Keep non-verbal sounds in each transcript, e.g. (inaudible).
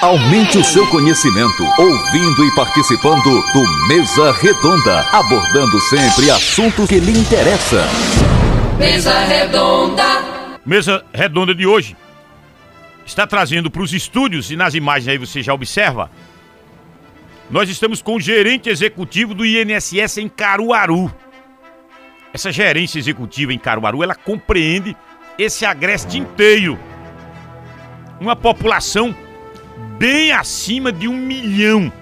Aumente o seu conhecimento ouvindo e participando do Mesa Redonda, abordando sempre assuntos que lhe interessam. Mesa Redonda. Mesa Redonda de hoje está trazendo para os estúdios, e nas imagens aí você já observa, nós estamos com o gerente executivo do INSS em Caruaru. Essa gerência executiva em Caruaru, ela compreende esse agreste inteiro. Uma população bem acima de um milhão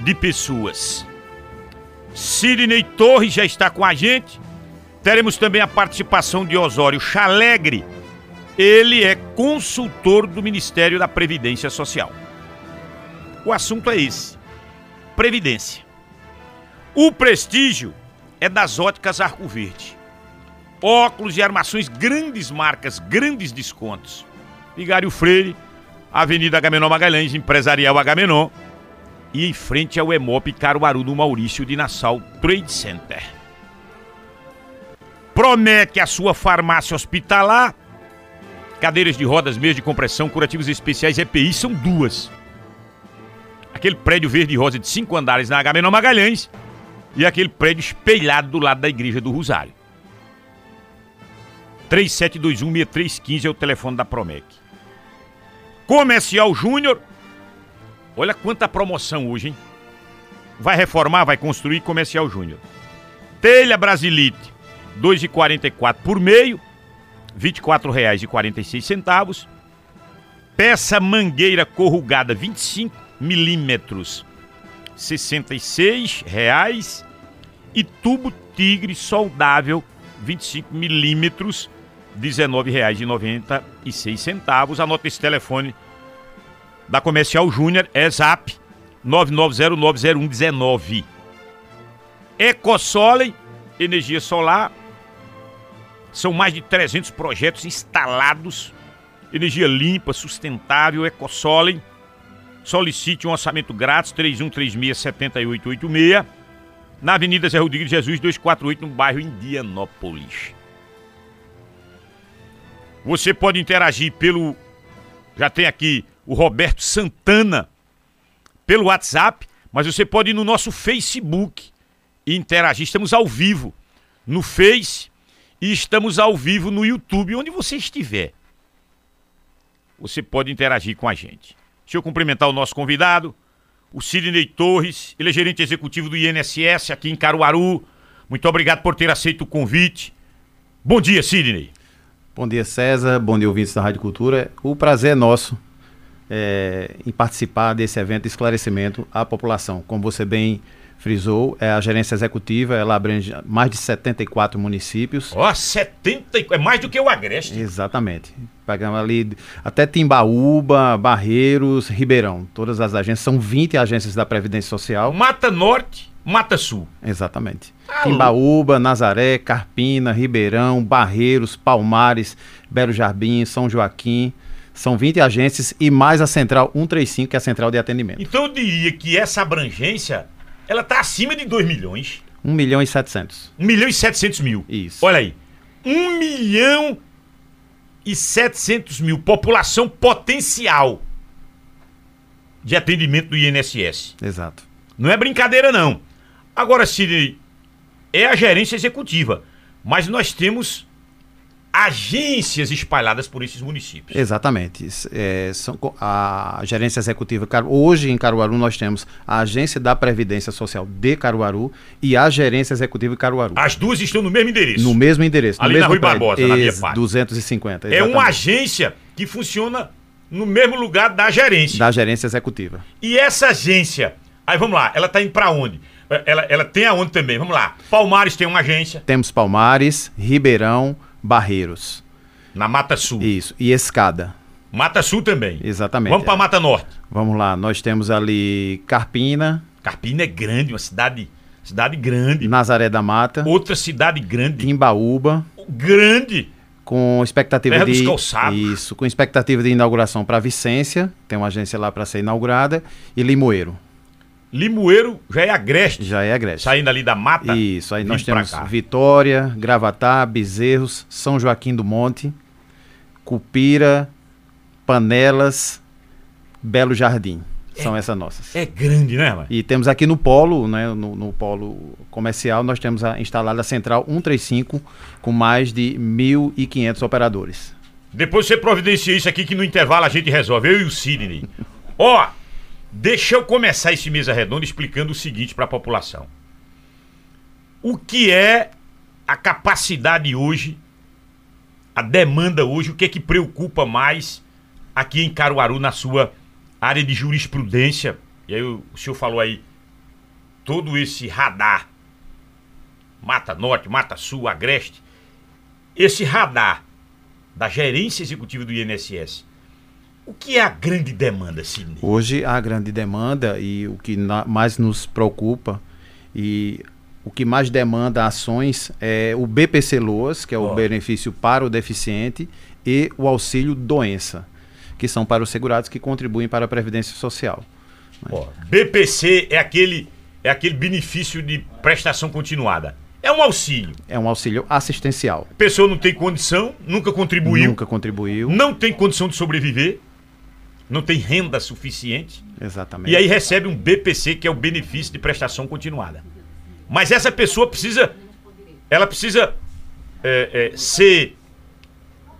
de pessoas. Sidney Torres já está com a gente. Teremos também a participação de Osório Chalegre. Ele é consultor do Ministério da Previdência Social. O assunto é esse: Previdência. O prestígio é das óticas Arco Verde. Óculos e armações, grandes marcas, grandes descontos. Vigário Freire, Avenida Agamenon Magalhães, Empresarial Agamenon. E em frente ao Emop Caruaru, no Maurício de Nassau Trade Center. Promete a sua farmácia hospitalar. Cadeiras de rodas, meias de compressão, curativos especiais, EPI, são duas. Aquele prédio verde e rosa de cinco andares na Agamenon Magalhães e aquele prédio espelhado do lado da Igreja do Rosário. 3721-6315 é o telefone da Promec. Comercial Júnior. Olha quanta promoção hoje, hein? Vai reformar, vai construir Comercial Júnior. Telha Brasilite, 2,44 por meio, R$ 24,46. Peça mangueira corrugada, 25 milímetros, R$ 66,00. E tubo tigre soldável, 25 milímetros, R$ 19,96. Anota esse telefone da Comercial Júnior, é zap 99090119. Ecosolen, energia solar. São mais de 300 projetos instalados. Energia limpa, sustentável, Ecosolen. Solicite um orçamento grátis, 3136-7886. Na Avenida Zé Rodrigues Jesus, 248, no bairro Indianópolis. Você pode interagir pelo. Já tem aqui o Roberto Santana pelo WhatsApp, mas você pode ir no nosso Facebook e interagir. Estamos ao vivo no Face e estamos ao vivo no YouTube, onde você estiver. Você pode interagir com a gente. Deixa eu cumprimentar o nosso convidado, o Sidney Torres, ele é gerente executivo do INSS aqui em Caruaru. Muito obrigado por ter aceito o convite. Bom dia, Sidney. Bom dia, César. Bom dia, ouvintes da Rádio Cultura. O prazer é nosso é, em participar desse evento de esclarecimento à população. Como você bem frisou, é a gerência executiva, ela abrange mais de 74 municípios. Ó, oh, 70, é mais do que o Agreste. Exatamente. Pegamos ali até Timbaúba, Barreiros, Ribeirão. Todas as agências, são 20 agências da Previdência Social. Mata Norte, Mata Sul. Exatamente. Timbaúba, Nazaré, Carpina, Ribeirão, Barreiros, Palmares, Belo Jardim, São Joaquim. São 20 agências e mais a Central 135, que é a Central de Atendimento. Então eu diria que essa abrangência ela está acima de 2 milhões. 1 milhão e 700. 1 milhão e 700 mil. Isso. Olha aí. 1 milhão e 700 mil. População potencial de atendimento do INSS. Exato. Não é brincadeira, não. Agora, Sidney, é a gerência executiva. Mas nós temos agências espalhadas por esses municípios. Exatamente. É, são, a gerência executiva, hoje em Caruaru nós temos a Agência da Previdência Social de Caruaru e a Gerência Executiva de Caruaru. As duas estão no mesmo endereço. No mesmo endereço. Ali no na mesmo Rui Barbosa, na minha parte. 250. Exatamente. É uma agência que funciona no mesmo lugar da gerência. Da gerência executiva. E essa agência, aí vamos lá, ela está indo para onde? Ela, ela tem aonde também? Vamos lá. Palmares tem uma agência. Temos Palmares, Ribeirão, Barreiros. Na Mata Sul. Isso. E Escada. Mata Sul também. Exatamente. Vamos para Mata Norte. Vamos lá. Nós temos ali Carpina. Carpina é grande, uma cidade, cidade grande. Nazaré da Mata. Outra cidade grande. Timbaúba. Grande. Com expectativa Terra de isso, com expectativa de inauguração para Vicência, tem uma agência lá para ser inaugurada, e Limoeiro. Limoeiro já é agreste. Já é agreste. Saindo ali da mata. Isso, aí nós temos Vitória, Gravatá, Bezerros, São Joaquim do Monte, Cupira, Panelas, Belo Jardim. São essas nossas. É grande, né, mano? E temos aqui no polo, né, no, no polo comercial, nós temos a, instalada a central 135 com mais de 1.500 operadores. Depois você providencia isso aqui que no intervalo a gente resolve, eu e o Sidney. Ó, deixa eu começar esse mesa redonda explicando o seguinte para a população. O que é a capacidade hoje, a demanda hoje, o que é que preocupa mais aqui em Caruaru na sua área de jurisprudência? E aí o, senhor falou aí todo esse radar Mata Norte, Mata Sul, Agreste. Esse radar da gerência executiva do INSS. O que é a grande demanda, Sidney? Hoje a grande demanda e o que mais nos preocupa e o que mais demanda ações é o BPC Loas, que é o Ó. benefício para o deficiente, e o auxílio doença, que são para os segurados que contribuem para a Previdência Social. Ó, BPC é aquele, é aquele benefício de prestação continuada. É um auxílio. É um auxílio assistencial. A pessoa não tem condição, nunca contribuiu, Nunca contribuiu. não tem condição de sobreviver, não tem renda suficiente. Exatamente. E aí recebe um BPC, que é o benefício de prestação continuada. Mas essa pessoa precisa. Ela precisa é, é, ser.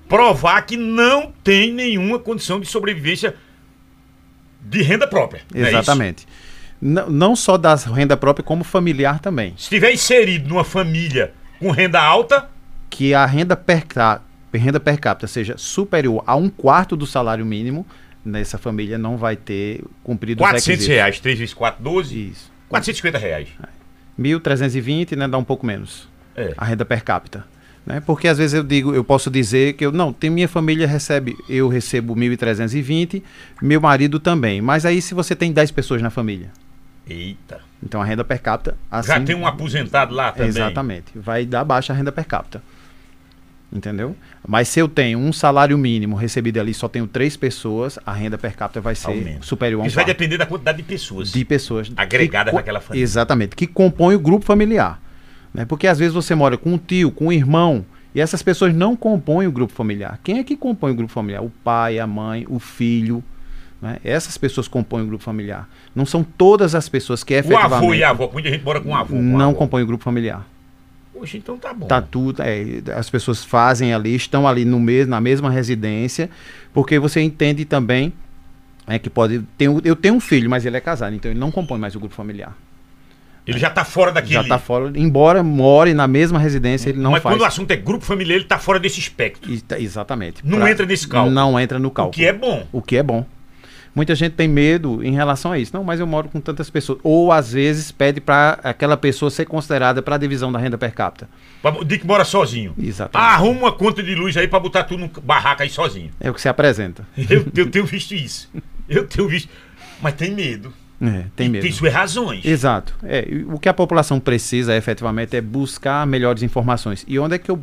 provar que não tem nenhuma condição de sobrevivência de renda própria. não é? Exatamente. Não, só da renda própria, como familiar também. Se estiver inserido numa família com renda alta, Que a renda per, renda per capita seja superior a um quarto do salário mínimo, nessa família não vai ter cumprido 400 os requisitos. reais, 3 vezes 4, 12. Isso. 450 reais. 1.320, né, dá um pouco menos. É. A renda per capita. Né? Porque às vezes eu digo, eu posso dizer que eu não, tem minha família recebe, eu recebo 1.320, meu marido também. Mas aí se você tem 10 pessoas na família, Eita. então a renda per capita assim, Já tem um aposentado lá também. Exatamente. Vai dar baixa a renda per capita. Entendeu? Mas se eu tenho um salário mínimo recebido ali, só tenho três pessoas, a renda per capita vai ser Aumenta. superior a um Isso vai depender da quantidade de pessoas. de pessoas Agregadas naquela família. Exatamente, que compõem o grupo familiar. Né? Porque às vezes você mora com um tio, com um irmão, e essas pessoas não compõem o grupo familiar. Quem é que compõe o grupo familiar? O pai, a mãe, o filho. Né? Essas pessoas compõem o grupo familiar. Não são todas as pessoas que O efetivamente avô e a avó, muita gente mora com um avô. com não avó. compõem o grupo familiar. Poxa, então tá bom. Tá tudo, é, as pessoas fazem ali, estão ali no mes na mesma residência, porque você entende também é que pode. Tem, eu tenho um filho, mas ele é casado, então ele não compõe mais o grupo familiar. Ele já tá fora daquele. Já está fora, embora more na mesma residência, ele não Mas faz. quando o assunto é grupo familiar, ele tá fora desse espectro. E exatamente. Não entra nesse cálculo. Não entra no O cálculo. que é bom. O que é bom. Muita gente tem medo em relação a isso. Não, mas eu moro com tantas pessoas. Ou às vezes pede para aquela pessoa ser considerada para a divisão da renda per capita. De que mora sozinho. Exatamente. Ah, arruma uma conta de luz aí pra botar tudo no barraco aí sozinho. É o que se apresenta. Eu, eu tenho visto isso. Eu tenho visto. Mas tem medo. É, tem E medo. Tem suas razões. Exato. É, o que a população precisa efetivamente é buscar melhores informações. E onde é que eu,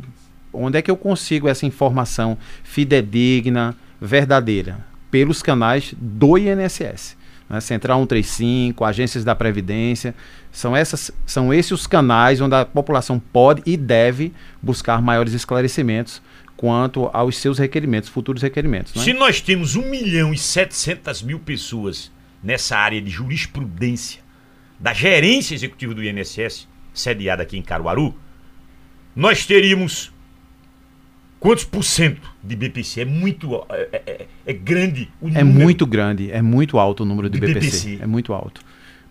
onde é que eu consigo essa informação fidedigna, verdadeira? Pelos canais do INSS. né? Central 135, agências da Previdência. São, essas, são esses os canais onde a população pode e deve buscar maiores esclarecimentos quanto aos seus requerimentos, futuros requerimentos. né? Se nós temos 1 milhão e 700 mil pessoas nessa área de jurisprudência da gerência executiva do INSS, sediada aqui em Caruaru, nós teríamos quantos por cento de BPC? É muito. É, é- é grande o É número. muito grande, é muito alto o número de De BPC. BPC. É muito alto.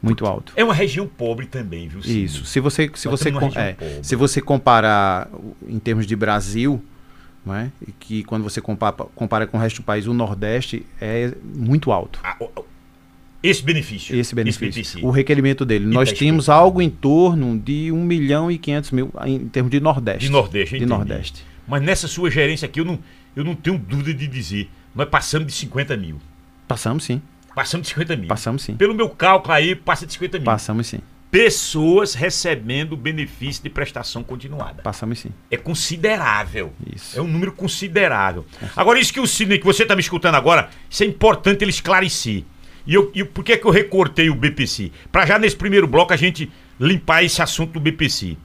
Muito alto. É uma região pobre também, viu? Sidney? Isso. Se você, se Nós você, é, se você comparar em termos de Brasil, é? E que quando você compara, compara com o resto do país, o Nordeste é muito alto. Ah, Esse benefício. Esse benefício. BPC. o requerimento dele. Nós tá tínhamos algo em torno de 1 milhão e 500 mil em termos de Nordeste. De Nordeste, De entendi. Nordeste. Mas nessa sua gerência aqui, eu não, eu não tenho dúvida de dizer. Nós passamos de 50 mil. Passamos sim. Passamos de 50 mil. Passamos sim. Pelo meu cálculo aí, passa de 50 mil. Passamos sim. Pessoas recebendo benefício de prestação continuada. Passamos sim. É considerável. Isso. É um número considerável. Agora, isso que o Sidney, que você está me escutando agora, isso é importante ele esclarecer. E, eu, e por que, que eu recortei o BPC? Para já nesse primeiro bloco a gente limpar esse assunto do BPC.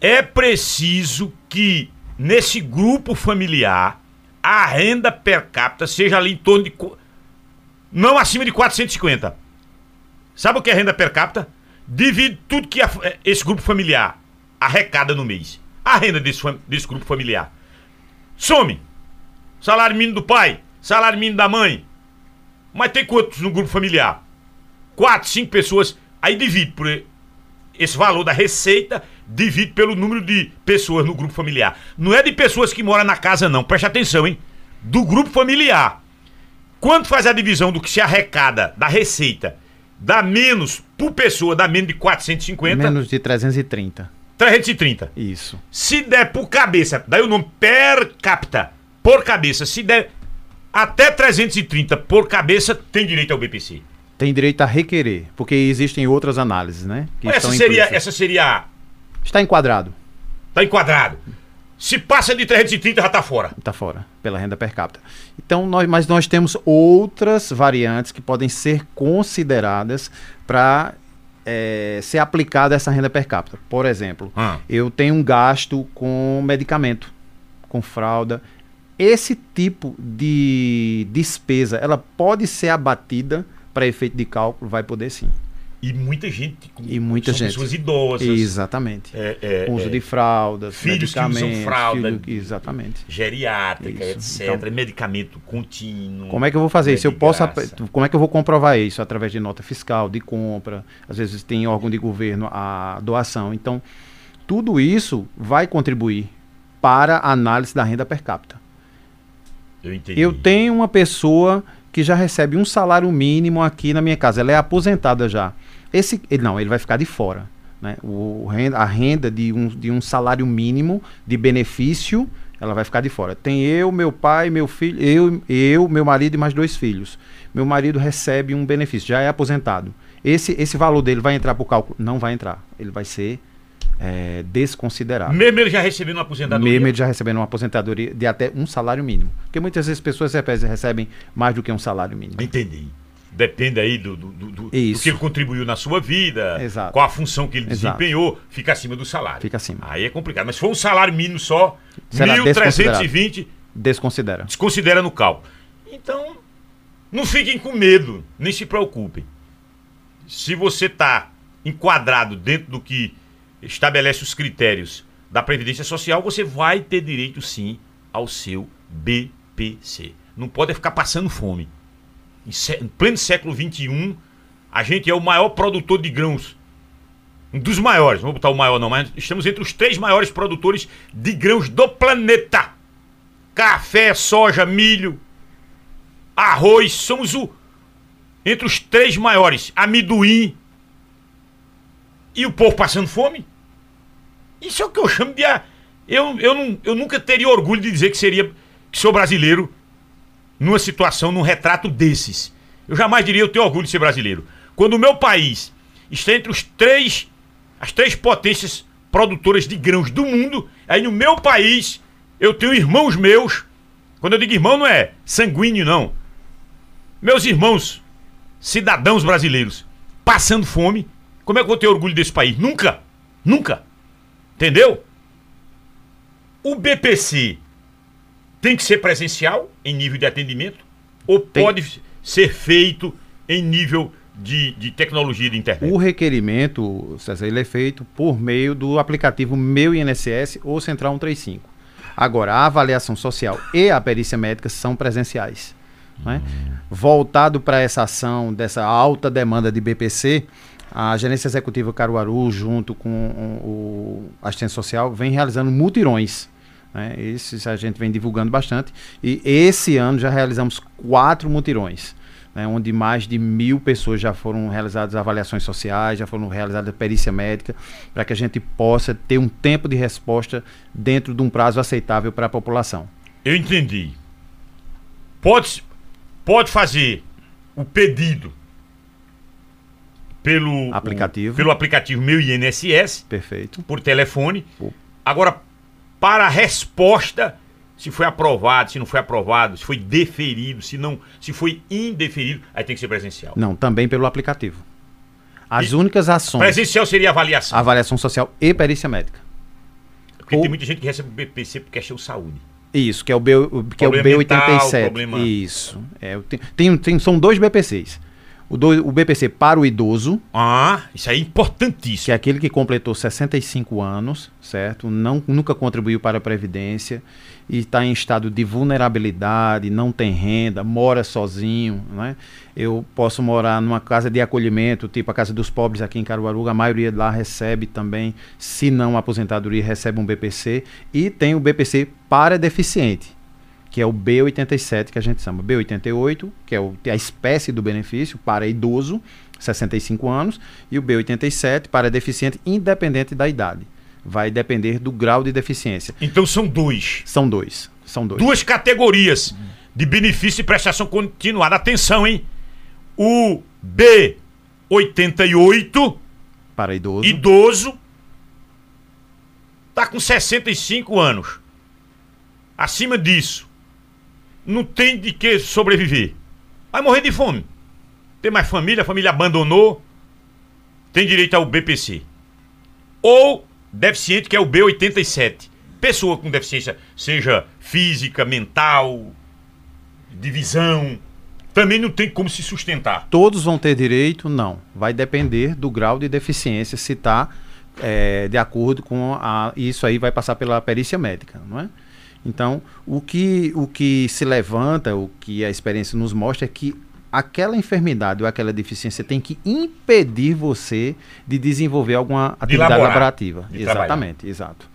É preciso que nesse grupo familiar a renda per capita seja ali em torno de. não acima de 450. Sabe o que é renda per capita? Divide tudo que a- eh, esse grupo familiar arrecada no mês. A renda desse, desse grupo familiar. Some. Salário mínimo do pai, salário mínimo da mãe. Mas tem quantos no grupo familiar? Quatro, cinco pessoas. Aí divide por esse valor da receita, divide pelo número de pessoas no grupo familiar. Não é de pessoas que moram na casa, não. Preste atenção, hein? Do grupo familiar. Quanto faz a divisão do que se arrecada da receita? Dá menos por pessoa, dá menos de 450, Menos de 330. 330. Isso. Se der por cabeça, daí o nome per capita, por cabeça, se der até 330 por cabeça, tem direito ao BPC. Tem direito a requerer, porque existem outras análises, né? essa seria, implícitas. essa seria, Está enquadrado. tá enquadrado. Se passa de 330 já tá fora. Está fora, pela renda per capita. Então, nós, mas nós temos outras variantes que podem ser consideradas para ser aplicada essa renda per capita. Por exemplo, Ah. eu tenho um gasto com medicamento, com fralda. Esse tipo de despesa, ela pode ser abatida para efeito de cálculo, vai poder sim. E muita gente. E muita gente. pessoas idosas. Exatamente. É, é, Uso é, de fraldas, filhos que usam fralda. filho- exatamente. Geriátrica, Isso. etc. Então- medicamento contínuo. Como é que eu vou fazer isso? Eu posso, como é que eu vou comprovar isso? Através de nota fiscal, de compra, às vezes tem órgão de governo a doação. Então, tudo isso vai contribuir para a análise da renda per capita. Eu. Eu tenho uma pessoa que já recebe um salário mínimo aqui na minha casa, ela é aposentada já. Esse, ele, não, ele vai ficar de fora. Né? O, a renda de um, de um salário mínimo de benefício, ela vai ficar de fora. Tem eu, meu pai, meu filho, eu, eu, meu marido e mais dois filhos. Meu marido recebe um benefício, já é aposentado. Esse, esse valor dele vai entrar para o cálculo? Não vai entrar. Ele vai ser é, desconsiderado. Mesmo ele já recebendo uma aposentadoria. Mesmo ele já recebendo uma aposentadoria de até um salário mínimo. Porque muitas vezes pessoas recebem- recebem mais do que um salário mínimo. Entendi. Depende aí do, do, do, do- que ele contribuiu na sua vida, Exato. qual a função que ele Exato. desempenhou, fica acima do salário. Fica acima. Aí é complicado. Mas se for um salário mínimo só, Será 1.320, Desconsidera. desconsidera no cálculo. Então, não fiquem com medo, nem se preocupem. Se você está enquadrado dentro do que estabelece os critérios da Previdência Social, você vai ter direito sim ao seu BPC. Não pode ficar passando fome. Em, pleno século XXI, a gente é o maior produtor de grãos. Um dos maiores, não vou botar o maior não, mas estamos entre os três maiores produtores de grãos do planeta. Café, soja, milho, arroz, somos o entre os três maiores. Amendoim. E o povo passando fome? Isso é o que eu chamo de. Eu, eu, não, eu nunca teria orgulho de dizer que seria que sou brasileiro numa situação, num retrato desses. Eu jamais diria eu tenho orgulho de ser brasileiro. Quando o meu país está entre os três, as três potências produtoras de grãos do mundo, aí no meu país eu tenho irmãos meus. Quando eu digo irmão, não é sanguíneo, não. Meus irmãos, cidadãos brasileiros, passando fome. Como é que eu vou ter orgulho desse país? Nunca! Nunca! Entendeu? O BPC tem que ser presencial em nível de atendimento ou Tem. pode ser feito em nível de, de tecnologia de internet? O requerimento, César, ele é feito por meio do aplicativo Meu INSS ou Central 135. Agora, a avaliação social e a perícia médica são presenciais. né? Voltado para essa ação dessa alta demanda de BPC, a Gerência Executiva Caruaru, junto com o assistente social, vem realizando mutirões. Né? Esses a gente vem divulgando bastante. E esse ano já realizamos quatro mutirões né, onde mais de mil pessoas já foram realizadas avaliações sociais, já foram realizadas perícia médica, para que a gente possa ter um tempo de resposta dentro de um prazo aceitável para a população. Eu entendi. Pode, pode fazer o pedido pelo Aplicativo. o- pelo aplicativo Meu INSS Perfeito. por telefone. Pô. Agora, para a resposta, se foi aprovado, se não foi aprovado, se foi deferido, se não, se foi indeferido, aí tem que ser presencial. Não, também pelo aplicativo. As E- únicas ações, Presencial seria avaliação. avaliação social e perícia médica. Porque ou- tem muita gente que recebe o BPC por questão de saúde. Isso, que é o, B, que é o Problema mental, B87. problema- Isso. É, tem, tem, tem- são dois BPCs. O, do- o BPC para o idoso, Ah, isso é que importantíssimo. é aquele que completou 65 anos, certo? Não, nunca contribuiu para a Previdência e está em estado de vulnerabilidade, não tem renda, mora sozinho, né? Eu posso morar numa casa de acolhimento, tipo a Casa dos Pobres aqui em Caruaru, a maioria lá recebe também, se não aposentadoria, recebe um BPC. E tem o BPC para deficiente, que é o B87 que a gente chama. B88, que é o- a espécie do benefício para idoso, 65 anos, e o B87 para deficiente, independente da idade. Vai depender do grau de deficiência. Então são dois. São dois. São dois. Duas categorias de benefício e prestação continuada. Atenção, hein? O B88, Para idoso. idoso, tá com 65 anos. Acima disso, não tem de que sobreviver. Vai morrer de fome. Tem mais família, a família abandonou. Tem direito ao BPC. Ou deficiente, que é o B87. Pessoa com deficiência, seja física, mental, de visão, também não tem como se sustentar. Todos vão ter direito? Não. Vai depender do grau de deficiência, se está de acordo com a. Isso aí vai passar pela perícia médica, não é? Então, o que, o que se levanta, o que a experiência nos mostra é que aquela enfermidade ou aquela deficiência tem que impedir você de desenvolver alguma atividade laborar, laborativa. de Exatamente, exato.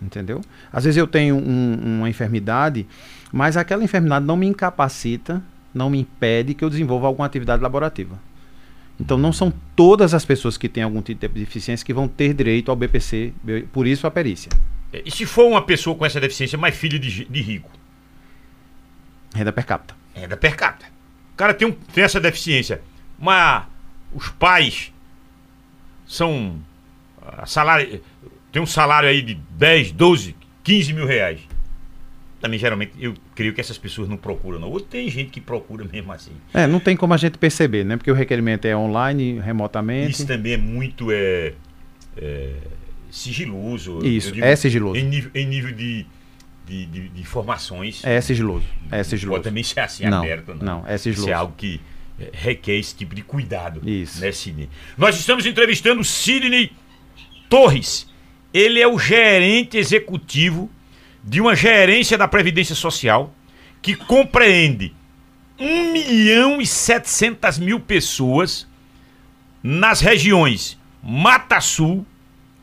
Entendeu? Às vezes eu tenho um- uma enfermidade, mas aquela enfermidade não me incapacita, não me impede que eu desenvolva alguma atividade laborativa. Então não são todas as pessoas que têm algum tipo de deficiência que vão ter direito ao BPC, por isso a perícia. E se for uma pessoa com essa deficiência, mas filho de, de rico? Renda per capita. Renda per capita. O cara tem, um- tem essa deficiência, mas os pais são. ah, Salário, tem um salário aí de 10, 12, 15 mil reais. Também, geralmente, eu creio que essas pessoas não procuram, não. Ou tem gente que procura mesmo assim. É, não tem como a gente perceber, né? Porque o requerimento é online, remotamente. Isso também é muito é, é, sigiloso. Isso, digo, é sigiloso. Em nível, em nível de, de, de- de informações. É sigiloso. É sigiloso. Pode também ser assim Não, aberto, não. não, é sigiloso. Isso é algo que eh, requer esse tipo de cuidado. Isso. Né, Sidney? Nós estamos entrevistando Sidney Torres. Ele é o gerente executivo de uma gerência da Previdência Social que compreende 1 milhão e 700 mil pessoas nas regiões Mata Sul,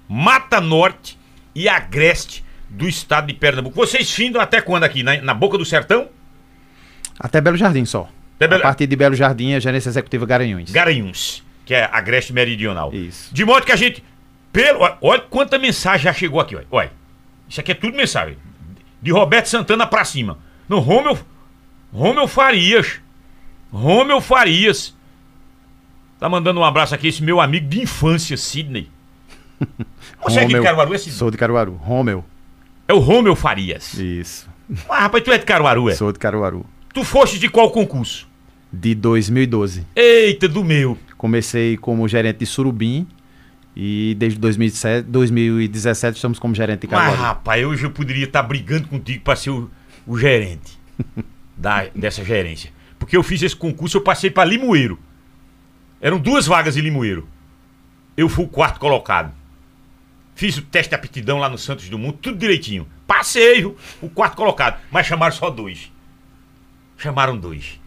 Mata Norte e Agreste do estado de Pernambuco. Vocês findam até quando aqui? Na, na Boca do Sertão? Até Belo Jardim só. Belo- A partir de Belo Jardim, a gerência executiva Garanhuns. Garanhuns, que é Agreste Meridional. Isso. De modo que a gente. Pelo, olha, olha quanta mensagem já chegou aqui, olha. olha. Isso aqui é tudo mensagem. De Roberto Santana pra cima. No Romeu. Romeu Farias. Romeu Farias. Tá mandando um abraço aqui, esse meu amigo de infância, Sidney. (laughs) Você é de. Caruaru, Sidney? Sou de Caruaru. Romeu. É o Romeu Farias. Isso. Ah, rapaz, tu é de Caruaru, é? Sou de Caruaru. Tu foste de qual concurso? De 2012. Eita, do meu. Comecei como gerente de Surubim e desde 2007, 2017 estamos como gerente de Mas, Caruaru. rapaz, hoje eu poderia estar brigando contigo para ser o, o gerente (laughs) da, dessa gerência. Porque eu fiz esse concurso, eu passei para Limoeiro. Eram duas vagas em Limoeiro. Eu fui o quarto colocado. Fiz o teste de aptidão lá no Santos Dumont, tudo direitinho. Passei, viu? o quarto colocado. Mas chamaram só dois. Chamaram dois.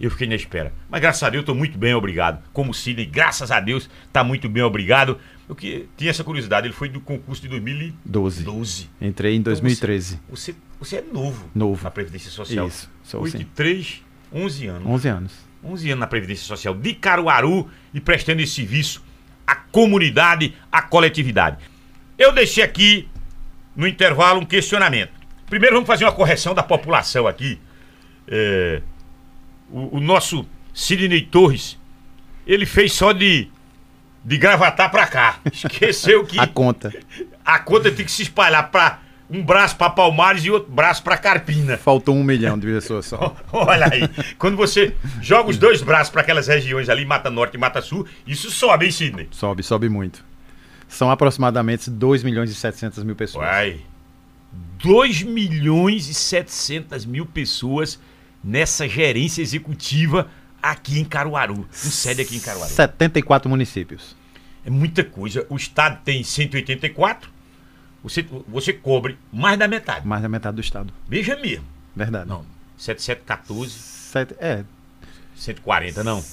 Eu fiquei na espera. Mas graças a Deus, estou muito bem, obrigado. Como o Sidney, graças a Deus, está muito bem, obrigado. Eu que tinha essa curiosidade, ele foi do concurso de 2012. 12. Entrei em 2013. Você, você é novo, Novo. na Previdência Social. Isso, sou 8 sim. e 3, 11 anos. 11 anos. 11 anos na Previdência Social de Caruaru e prestando esse serviço à comunidade, à coletividade. Eu deixei aqui no intervalo um questionamento. Primeiro vamos fazer uma correção da população aqui. É, o, o nosso Sidney Torres, ele fez só de, de gravatar pra cá. (laughs) Esqueceu que A conta. a conta tem que se espalhar pra um braço pra Palmares e outro braço pra Carpina. Faltou um milhão de pessoas só. (laughs) Olha aí, quando você joga os dois braços para aquelas regiões ali, Mata Norte e Mata Sul, isso sobe, hein, Sidney? Sobe, sobe muito. São aproximadamente 2 milhões e 700 mil pessoas. Uai. 2 milhões e 700 mil pessoas nessa gerência executiva aqui em Caruaru, no sede aqui em Caruaru. 74 municípios. É muita coisa. O estado tem 184, você, você cobre mais da metade. Mais da metade do estado. Veja mesmo. Verdade. Não, 7714, Sete, é, 140, não.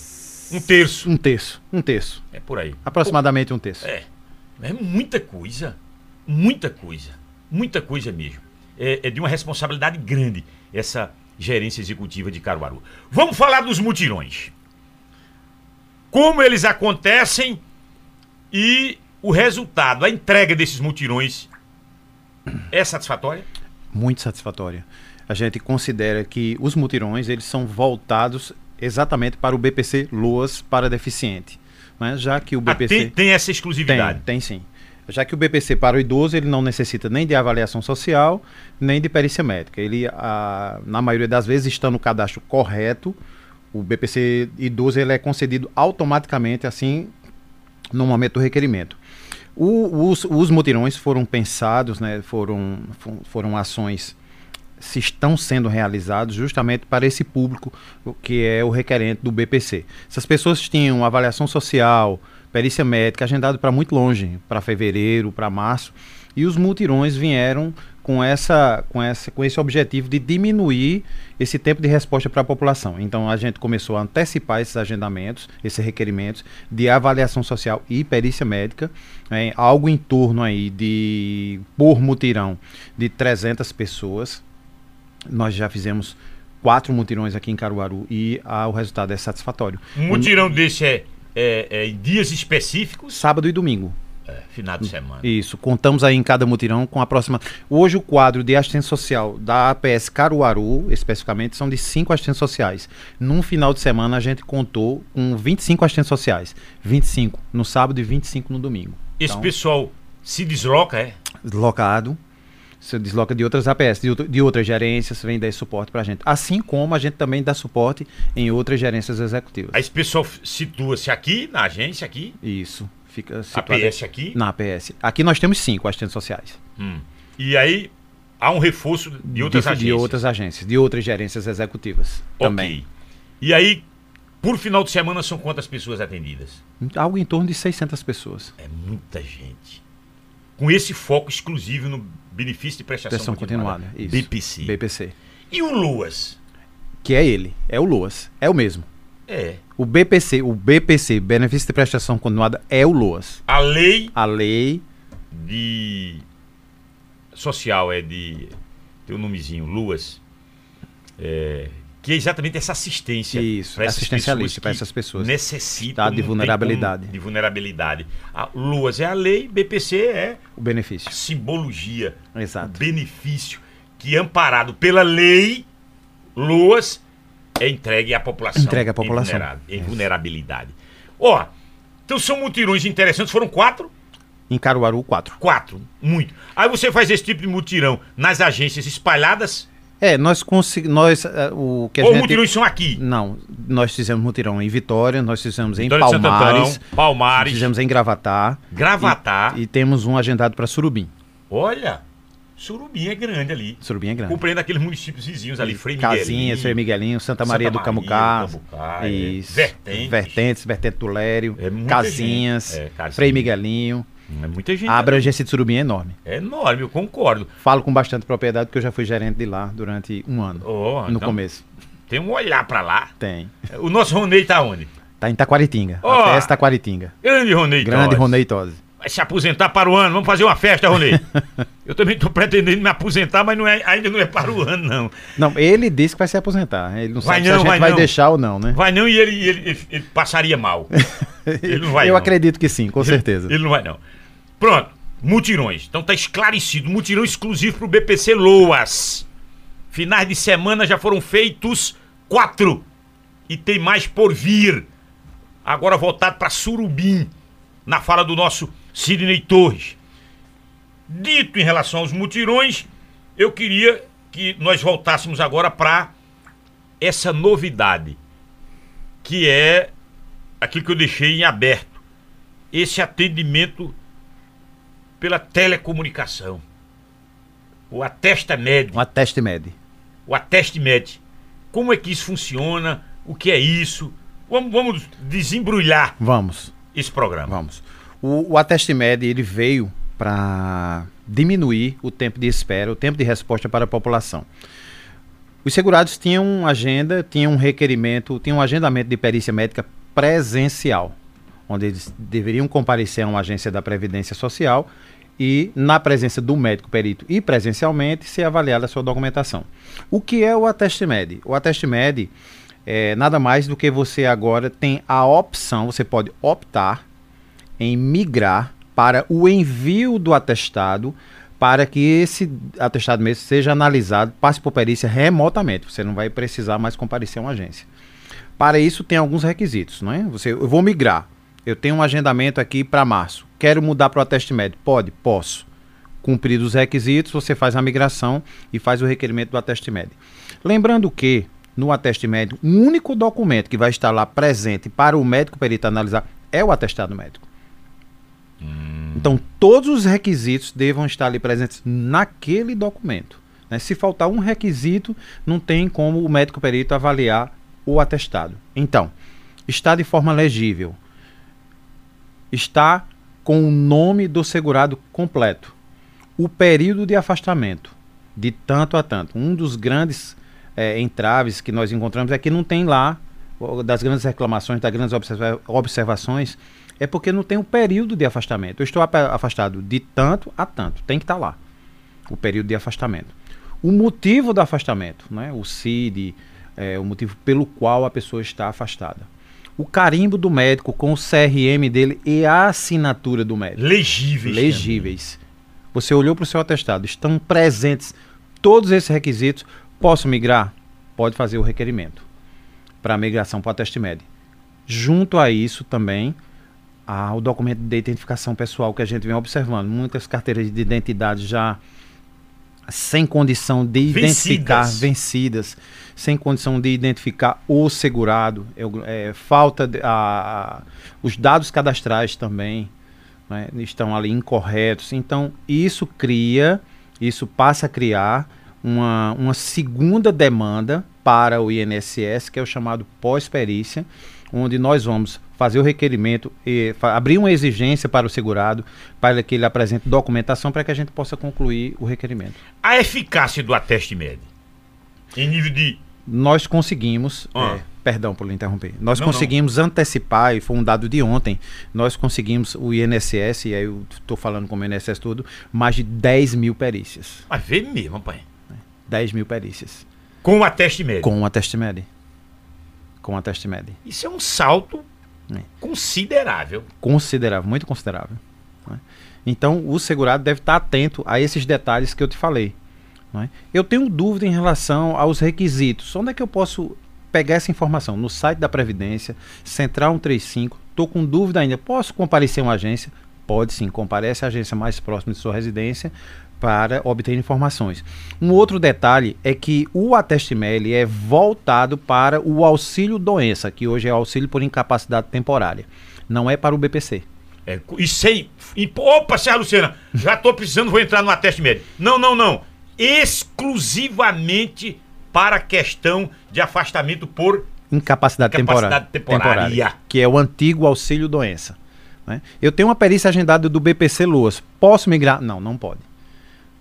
Um terço. um terço. Um terço. É por aí. Aproximadamente um terço. É. É muita coisa. Muita coisa. Muita coisa mesmo. É, é de uma responsabilidade grande essa gerência executiva de Caruaru. Vamos falar dos mutirões. Como eles acontecem e o resultado, a entrega desses mutirões é satisfatória? Muito satisfatória. A gente considera que os mutirões eles são voltados exatamente para o BPC Luas para deficiente. Né? Já que o Ah, BPC... tem, tem essa Tem, exclusividade. tem sim. Já que o BPC para o idoso ele não necessita nem de avaliação social, nem de perícia médica. Ele, a, na maioria das vezes, está no cadastro correto. O BPC idoso ele é concedido automaticamente, assim, no momento do requerimento. O- os, os mutirões foram pensados, né, foram, fo- foram ações se estão sendo realizados justamente para esse público que é o requerente do BPC. Essas pessoas tinham avaliação social, perícia médica agendado para muito longe, para fevereiro, para março, e os multirões vieram com essa, com essa, com esse objetivo de diminuir esse tempo de resposta para a população. Então a gente começou a antecipar esses agendamentos, esses requerimentos de avaliação social e perícia médica, né, algo em torno aí de por mutirão de 300 pessoas. Nós já fizemos quatro mutirões aqui em Caruaru e ah, o resultado é satisfatório. Um mutirão desse é, é- é em dias específicos, Sábado e domingo. é, final de semana. Isso, contamos aí em cada mutirão com a próxima. Hoje o quadro de assistência social da APS Caruaru, especificamente, são de cinco assistentes sociais. Num final de semana a gente contou com 25 assistentes sociais. 25 no sábado e 25 no domingo. Esse Então, pessoal se desloca, é? deslocado, se desloca de outras APS, de, outro- de outras gerências, vem dar suporte pra gente. Assim como a gente também dá suporte em outras gerências executivas. Aí esse pessoal situa-se aqui, na agência aqui, Isso, fica a situado PS aqui, na APS. Aqui nós temos cinco assistentes sociais. Hum. e aí há um reforço de outras de, agências. de outras agências, de outras gerências executivas Ok. também. E aí, por final de semana, são quantas pessoas atendidas? Algo em torno de 600 pessoas. É muita gente. Com esse foco exclusivo no benefício de prestação, Prestação continuada. Isso. BPC. BPC. E o Luas? Que é ele, é o LOAS, é o mesmo. É. O BPC, o BPC, Benefício de Prestação Continuada, é o LOAS. A lei A lei de social é de tem um nomezinho Luas é, que é exatamente essa assistência Isso, assistencialista que essas pessoas. necessitam de vulnerabilidade. de vulnerabilidade a Luas é a lei BPC é o benefício. a simbologia Exato. o benefício que amparado pela lei Luas é entregue à população Entregue à população. em vulnerabilidade ó então são mutirões interessantes foram quatro Em Caruaru, 4. Quatro, muito. Aí você faz esse tipo de mutirão nas agências espalhadas, É, nós conseguimos. Nós, eh, o que a ou gente. mutirões são aqui? Não, nós fizemos mutirão em Vitória, nós fizemos Vitória em Palmares, Antão, Palmares, fizemos em Gravatar Gravatar. e, e temos um agendado para Surubim. Olha, Surubim é grande ali. Surubim é grande. Compreende aqueles municípios vizinhos ali, Frei Miguelinho. Casinhas, Frei Miguelinho, Santa Santa Maria do Maria do Camucá, é. Vertentes. Vertentes, Vertente do Lério, É Casinhas. É, Casinhas. Frei Miguelinho. É muita gente. A abrangência de Surubim é enorme. É enorme, eu concordo. Falo com bastante propriedade porque eu já fui gerente de lá durante um ano, Oh, no então começo. Tem um olhar pra lá. Tem. O nosso Ronei tá onde? Tá em Taquaritinga, Ó. a PS Taquaritinga. Grande Ronei Grande. Ronei Tosi. Vai se aposentar para o ano. Vamos fazer uma festa, Ronei. (laughs) Eu também tô pretendendo me aposentar, mas não é, ainda não é para o ano, não. Não, ele disse que vai se aposentar. Ele não Vai sabe não, se a gente vai vai, deixar ou não, né? Vai não e ele, ele, ele- ele passaria mal. (laughs) Ele não vai eu não. acredito que sim, com certeza. Ele não vai não. Pronto, mutirões. Então tá esclarecido. Mutirão exclusivo pro BPC Loas. Finais de semana já foram feitos quatro. E tem mais por vir. Agora voltado para Surubim. Na fala do nosso Sidney Torres. Dito em relação aos mutirões, eu queria que nós voltássemos agora para essa novidade. Que é aquilo que eu deixei em aberto esse atendimento pela telecomunicação. O Atesta Med. O Ateste Med. O Ateste Med. Como é que isso funciona? O que é isso? Vamos, vamos desembrulhar Vamos, esse programa. vamos. O, o Med, ele veio para diminuir o tempo de espera, o tempo de resposta para a população. Os segurados tinham agenda, tinham um requerimento, tinham um agendamento de perícia médica presencial, onde eles deveriam comparecer a uma agência da Previdência Social e, na presença do médico perito e presencialmente, ser avaliada a sua documentação. O que é o Ateste Med? O Ateste Med é nada mais do que você agora tem a opção, você pode optar em migrar para o envio do atestado para que esse atestado mesmo seja analisado, passe por perícia remotamente. Você não vai precisar mais comparecer a uma agência. Para isso tem alguns requisitos, não é? Você, eu vou migrar. Eu tenho um agendamento aqui para março. Quero mudar para o ateste médio. Pode? Posso. Cumpridos os requisitos, você faz a migração e faz o requerimento do ateste médio. Lembrando que no ateste médio, o único documento que vai estar lá presente para o médico perito analisar é o atestado médico. Então, todos os requisitos devam estar ali presentes naquele documento. né? Se faltar um requisito, não tem como o médico perito avaliar o atestado. Então, está de forma legível. Está com o nome do segurado completo. O período de afastamento, de tanto a tanto. Um dos grandes eh, entraves que nós encontramos é que não tem lá, das grandes reclamações, das grandes observa- observações, é porque não tem o período de afastamento. Eu estou afastado de tanto a tanto. Tem que estar lá. O período de afastamento. O motivo do afastamento, né? o CID, é, o motivo pelo qual a pessoa está afastada. O carimbo do médico com o CRM dele e a assinatura do médico. Legíveis. Legíveis. Você olhou para o seu atestado, estão presentes todos esses requisitos. Posso migrar? Pode fazer o requerimento para migração para o Ateste Med. Junto a isso também, há o documento de identificação pessoal que a gente vem observando. Muitas carteiras de identidade já sem condição de identificar Vencidas. vencidas, sem condição de identificar o segurado, Eu- é, falta de- a- a- os dados cadastrais também né, estão ali incorretos. Então isso cria, isso passa a criar uma, uma segunda demanda para o INSS, que é o chamado pós-perícia, onde nós vamos fazer o requerimento e fa- abrir uma exigência para o segurado para que ele apresente documentação para que a gente possa concluir o requerimento. A eficácia do Ateste Med. Em nível de. Nós conseguimos, Ah. é, perdão por lhe interromper, nós Não, não. conseguimos antecipar, e foi um dado de ontem, nós conseguimos o INSS, e aí eu estou falando como INSS tudo, mais de 10 mil perícias. Mas vê mesmo, pai. 10 mil perícias. Com o Ateste Med. Com o Ateste Med. Com o Ateste Med. Isso é um salto É. considerável. Considerável, muito considerável. né? Então, o segurado deve estar atento a esses detalhes que eu te falei. não é? Eu tenho dúvida em relação aos requisitos. Onde é que eu posso pegar essa informação? No site da Previdência, Central 135. Estou com dúvida ainda. Posso comparecer a uma agência? Pode sim, comparece à agência mais próxima de sua residência para obter informações. Um outro detalhe é que o Atestimel é voltado para o auxílio doença, que hoje é auxílio por incapacidade temporária. Não é para o BPC. É, e sem. e- opa, Serra Luciana, já tô precisando, vou entrar no Ateste Med. Não, não, não. Exclusivamente para a questão de afastamento por. Incapacidade, Incapacidade temporária, temporária. Que é o antigo auxílio doença. né? Eu tenho uma perícia agendada do BPC Luas. Posso migrar? Não, não pode.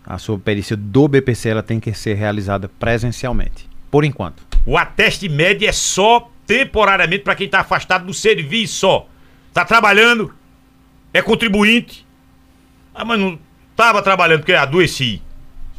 A sua perícia do BPC ela tem que ser realizada presencialmente. Por enquanto. O Ateste Med é só temporariamente para quem está afastado do serviço só. Tá trabalhando, é contribuinte. Ah, mas não estava trabalhando porque adoeci.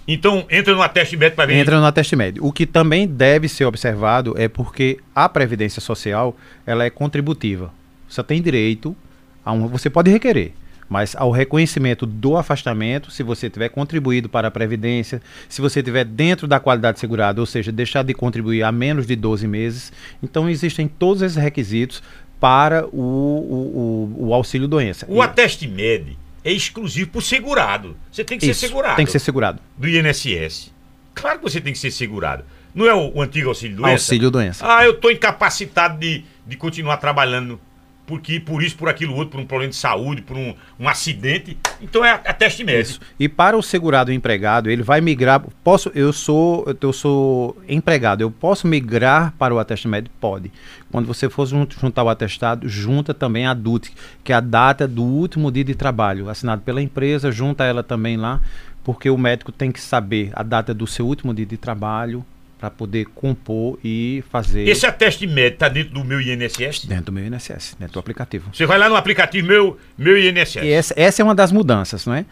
Então entra no Ateste Med para ver. Entra no ateste médio. O que também deve ser observado é porque a Previdência Social ela é contributiva. Você tem direito a um. Você pode requerer, mas ao reconhecimento do afastamento, se você tiver contribuído para a Previdência, se você tiver dentro da qualidade segurada, ou seja, deixar de contribuir há menos de 12 meses. Então existem todos esses requisitos para o, o, o, o auxílio doença. O Ateste Med é exclusivo para o segurado. Você tem que Isso, ser segurado. Tem que ser segurado. do INSS. Claro que você tem que ser segurado. Não é o, o antigo auxílio doença? Auxílio doença. Ah, eu estou incapacitado de, de continuar trabalhando. Porque por isso, por aquilo outro, por um problema de saúde, por um, um acidente. Então é a, a teste médico. E para o segurado empregado, ele vai migrar. Posso, eu sou, eu sou empregado, eu posso migrar para o ateste médico? Pode. Quando você for juntar o atestado, junta também a DUT, que é a data do último dia de trabalho, assinado pela empresa, junta ela também lá, porque o médico tem que saber a data do seu último dia de trabalho, para poder compor e fazer. Esse ateste médico está dentro do meu INSS? Dentro do meu INSS, dentro do aplicativo. Você vai lá no aplicativo meu, meu INSS. Essa, essa é uma das mudanças, não é?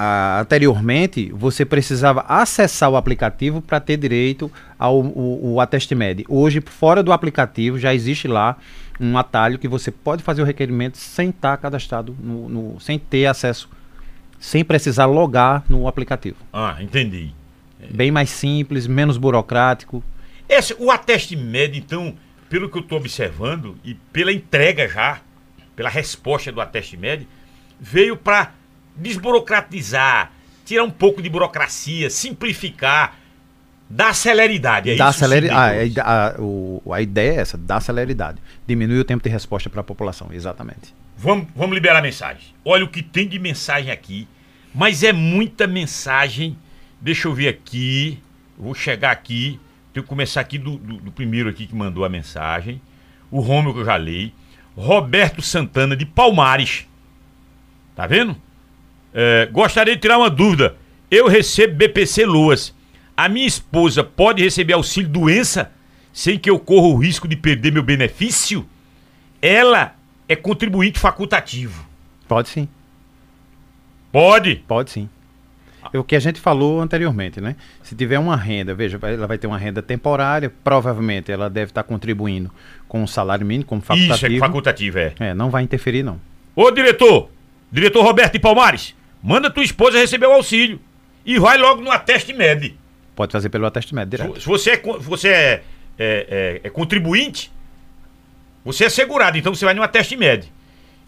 Ah, anteriormente, você precisava acessar o aplicativo para ter direito ao o, o Ateste Med. Hoje, fora do aplicativo, já existe lá um atalho que você pode fazer o requerimento sem estar cadastrado, no, no, sem ter acesso, sem precisar logar no aplicativo. Ah, entendi. Bem mais simples, menos burocrático. Esse, o Ateste Med, então, pelo que eu estou observando e pela entrega já, pela resposta do Ateste Med, veio para desburocratizar, tirar um pouco de burocracia, simplificar, dar celeridade. É dá isso? Celeridade. A, a, o, a ideia é essa, dar celeridade. Diminuir o tempo de resposta para a população, exatamente. Vamos, vamos liberar mensagem. Olha o que tem de mensagem aqui, mas é muita mensagem Deixa eu ver aqui. Vou chegar aqui. Tenho que começar aqui do, do, do primeiro aqui que mandou a mensagem. O Rômulo que eu já li. Roberto Santana de Palmares. Tá vendo? É, gostaria de tirar uma dúvida. Eu recebo BPC Luas. A minha esposa pode receber auxílio doença sem que eu corra o risco de perder meu benefício? Ela é contribuinte facultativo. Pode sim. Pode? Pode sim. É o que a gente falou anteriormente, né? Se tiver uma renda, veja, ela vai ter uma renda temporária, provavelmente ela deve estar contribuindo com o salário mínimo, como facultativo. Isso, é facultativo, é. É, não vai interferir, não. Ô, diretor! Diretor Roberto de Palmares, manda tua esposa receber o auxílio. E vai logo no Ateste Med. Pode fazer pelo Ateste Med, direto. Se você é, você é, é, é, é contribuinte, você é segurado, então você vai no Ateste Med.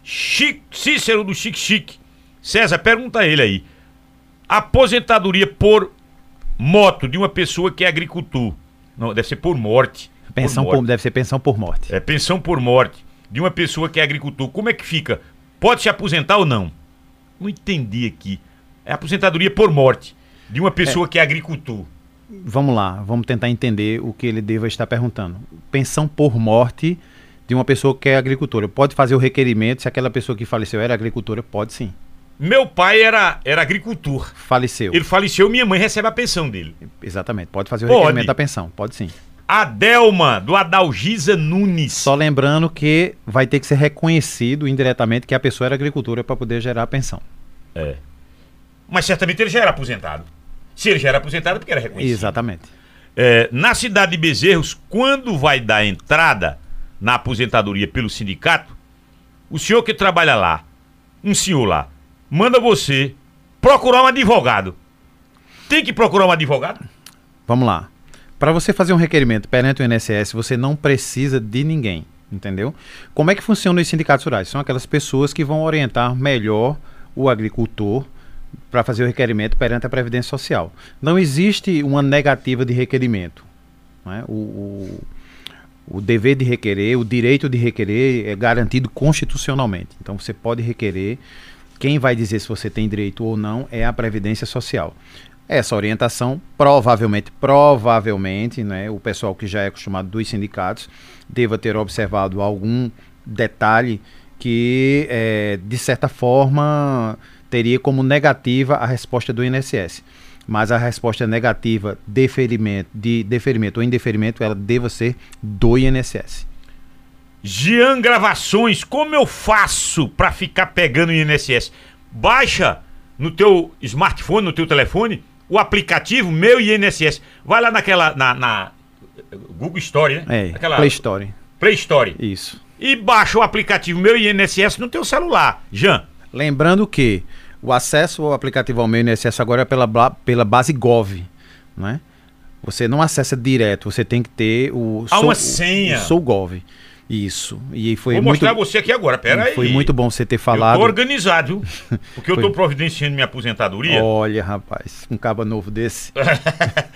Chico, Cícero do Chique Chique. César, pergunta a ele aí. Aposentadoria por moto de uma pessoa que é agricultor. Não, deve ser por morte. Pensão por morte. Por, deve ser pensão por morte. É pensão por morte de uma pessoa que é agricultor. Como é que fica? Pode se aposentar ou não? Não entendi aqui. É aposentadoria por morte de uma pessoa é. que é agricultor. Vamos lá, vamos tentar entender o que ele deva estar perguntando. Pensão por morte de uma pessoa que é agricultora. Pode fazer o requerimento se aquela pessoa que faleceu era agricultora? Pode sim. Meu pai era, era agricultor. Faleceu. Ele faleceu, minha mãe recebe a pensão dele. Exatamente. Pode fazer o pode. requerimento da pensão. Pode sim. Adelma, do Adalgisa Nunes. Só lembrando que vai ter que ser reconhecido indiretamente que a pessoa era agricultora para poder gerar a pensão. É. Mas certamente ele já era aposentado. Se ele já era aposentado, é porque era reconhecido. Exatamente. É, na cidade de Bezerros, quando vai dar entrada na aposentadoria pelo sindicato, o senhor que trabalha lá, um senhor lá, manda você procurar um advogado. Tem que procurar um advogado? Vamos lá. Para você fazer um requerimento perante o INSS, você não precisa de ninguém, entendeu? Como é que funcionam os sindicatos rurais? São aquelas pessoas que vão orientar melhor o agricultor para fazer o requerimento perante a Previdência Social. Não existe uma negativa de requerimento. É? O, o, o, dever de requerer, o direito de requerer é garantido constitucionalmente. Então você pode requerer quem vai dizer se você tem direito ou não é a Previdência Social. Essa orientação, provavelmente, provavelmente, né, o pessoal que já é acostumado dos sindicatos deva ter observado algum detalhe que, é, de certa forma, teria como negativa a resposta do INSS. Mas a resposta negativa, deferimento, de deferimento ou indeferimento, ela deva ser do INSS. Jean Gravações, como eu faço para ficar pegando o INSS? Baixa no teu smartphone, no teu telefone, o aplicativo Meu INSS. Vai lá naquela, na, na Google Store, né? É, Aquela, Play Store. Play Store. Isso. E baixa o aplicativo Meu INSS no teu celular. Jean. Lembrando que o acesso ao aplicativo ao Meu INSS agora é pela, pela base Gov, né? Você não acessa direto, você tem que ter o... Há uma senha. O, o Sou Gov. Isso. E foi Vou muito, mostrar você aqui agora, pera aí. Foi muito bom você ter falado. Eu tô organizado, viu? (laughs) Porque eu tô providenciando minha aposentadoria. Olha, rapaz, um cabo novo desse.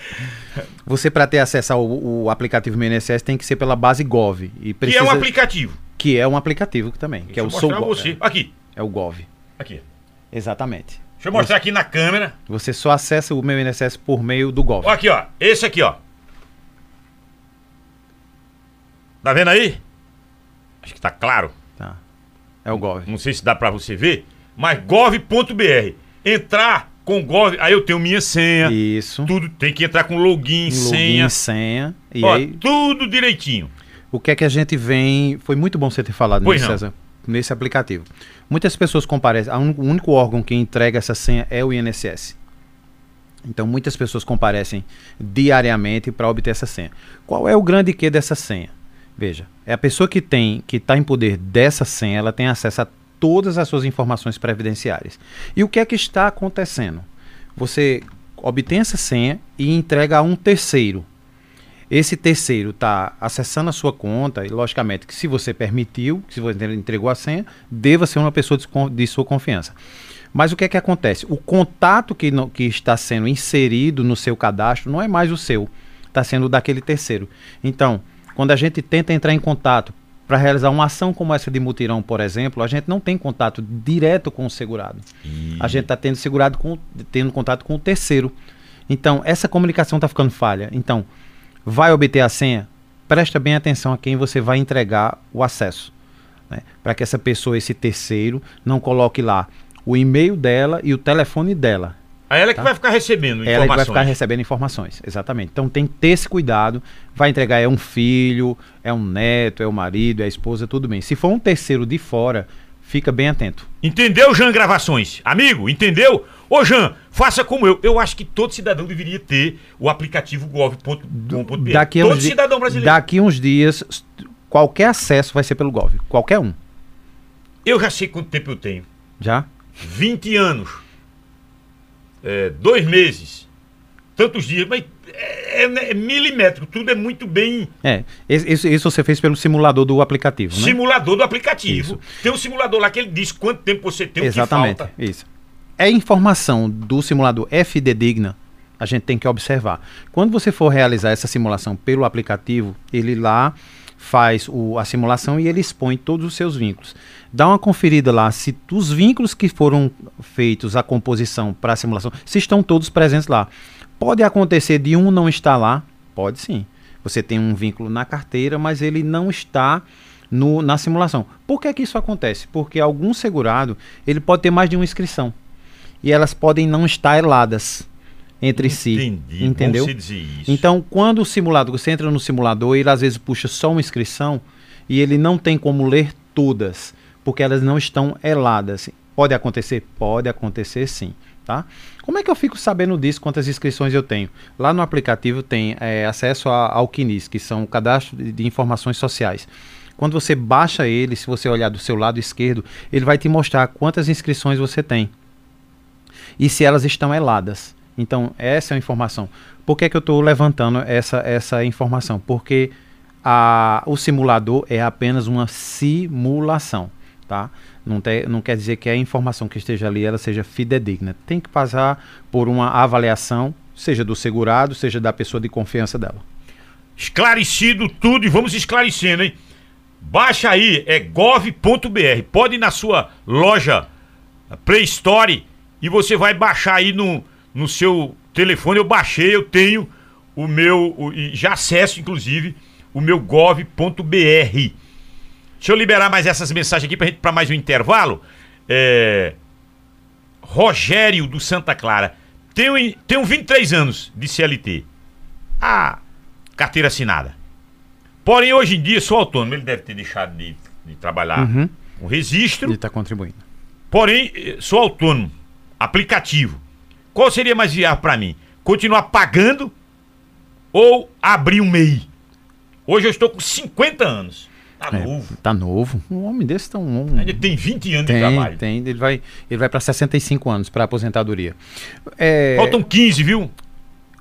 (laughs) você, para ter acesso ao, ao aplicativo MNSS, tem que ser pela base Gov. E precisa... Que é um aplicativo. Que é um aplicativo também, que Deixa é eu o Sou mostrar Gov. você. Aqui, É o Gov. aqui. Exatamente. Deixa eu mostrar aqui na câmera. Você só acessa o meu INSS por meio do Gov. Aqui, ó. Esse aqui, ó. Tá vendo aí? Acho que tá claro. Tá. É o Gov. Não sei se dá pra você ver, mas gov.br. Entrar com gov, aí eu tenho minha senha. Isso. Tudo tem que entrar com login, Login, senha. senha. E Ó, aí, tudo direitinho. o que é que a gente vem. Foi muito bom você ter falado Pois nisso. César, nesse aplicativo. Muitas pessoas comparecem. O único órgão que entrega essa senha é o INSS. Então, muitas pessoas comparecem diariamente para obter essa senha. Qual é o grande quê dessa senha? Veja, é a pessoa que tem, que está em poder dessa senha, ela tem acesso a todas as suas informações previdenciárias. E o que é que está acontecendo? Você obtém essa senha e entrega a um terceiro. Esse terceiro está acessando a sua conta e, logicamente, que se você permitiu, se você entregou a senha, deva ser uma pessoa de, de sua confiança. Mas o que é que acontece? O contato que, não- que está sendo inserido no seu cadastro não é mais o seu, está sendo daquele terceiro. Então, quando a gente tenta entrar em contato para realizar uma ação como essa de mutirão, por exemplo, a gente não tem contato direto com o segurado. A gente está tendo segurado com, tendo contato com o terceiro. Então, essa comunicação está ficando falha. Então, vai obter a senha, presta bem atenção a quem você vai entregar o acesso. né? Para que essa pessoa, esse terceiro, não coloque lá o e-mail dela e o telefone dela. Aí ela que vai ficar recebendo Ela é que vai informações. ficar recebendo informações, exatamente. Então tem que ter esse cuidado. Vai entregar é um filho, é um neto, é o marido, é a esposa, tudo bem. Se for um terceiro de fora, fica bem atento. Entendeu, Jean Gravações? Amigo, entendeu? Ô, Jean, faça como eu. Eu acho que todo cidadão deveria ter o aplicativo gov.com.br. Daqui Todo cidadão brasileiro. Daqui uns dias, qualquer acesso vai ser pelo Gov. Qualquer um. Eu já sei quanto tempo eu tenho. Já? 20 anos. É, dois meses. Tantos dias, mas é, é- é milimétrico. Tudo é muito bem É. Isso, isso você fez pelo simulador do aplicativo, né? simulador do aplicativo. Isso. Tem um simulador lá que ele diz quanto tempo você tem, Exatamente. o que falta. Isso. É informação do simulador é fidedigna, a gente tem que observar. Quando você for realizar essa simulação pelo aplicativo, ele lá faz o- a simulação e ele expõe todos os seus vínculos. Dá uma conferida lá se os vínculos que foram feitos a composição para a simulação, se estão todos presentes lá. Pode acontecer de um não estar lá? Pode sim. Você tem um vínculo na carteira, mas ele não está no- na simulação. Por que, que isso acontece? Porque algum segurado ele pode ter mais de uma inscrição e elas podem não estar eladas entre si. Entendi. Entendeu? Dizer isso. Então, quando o simulador, você entra no simulador, ele às vezes puxa só uma inscrição e ele não tem como ler todas, porque elas não estão eladas. Pode acontecer? Pode acontecer sim. Tá? Como é que eu fico sabendo disso, quantas inscrições eu tenho? Lá no aplicativo tem é, acesso a- ao CNIS, que são o cadastro de, de informações sociais. Quando você baixa ele, se você olhar do seu lado esquerdo, ele vai te mostrar quantas inscrições você tem e se elas estão eladas. Então, essa é a informação. Por que, que eu estou levantando essa, essa informação? Porque a, o simulador é apenas uma simulação. Tá? Não, te- não quer dizer que a informação que esteja ali ela seja fidedigna. Tem que passar por uma avaliação, seja do segurado, seja da pessoa de confiança dela. Esclarecido tudo e vamos esclarecendo, hein? Baixa aí, é gov.br. Pode ir na sua loja Play Store e você vai baixar aí no, no seu telefone. Eu baixei, eu tenho o meu, o- e já acesso inclusive, o meu gov.br. Deixa eu liberar mais essas mensagens aqui pra, gente, pra mais um intervalo. É, Rogério do Santa Clara. Tenho, tenho 23 anos de CLT. Ah, carteira assinada. Porém, hoje em dia, sou autônomo. Ele deve ter deixado de, de trabalhar Uhum. com registro. Ele está contribuindo. Porém, eh, sou autônomo. Aplicativo. Qual seria mais viável para mim? Continuar pagando ou abrir um MEI? Hoje eu estou com 50 anos. Tá É, novo. tá novo. Um homem desse tá um. Ainda tem 20 anos de Tem, trabalho. tem. Ele vai, ele vai para 65 anos para aposentadoria. É, Faltam 15, viu?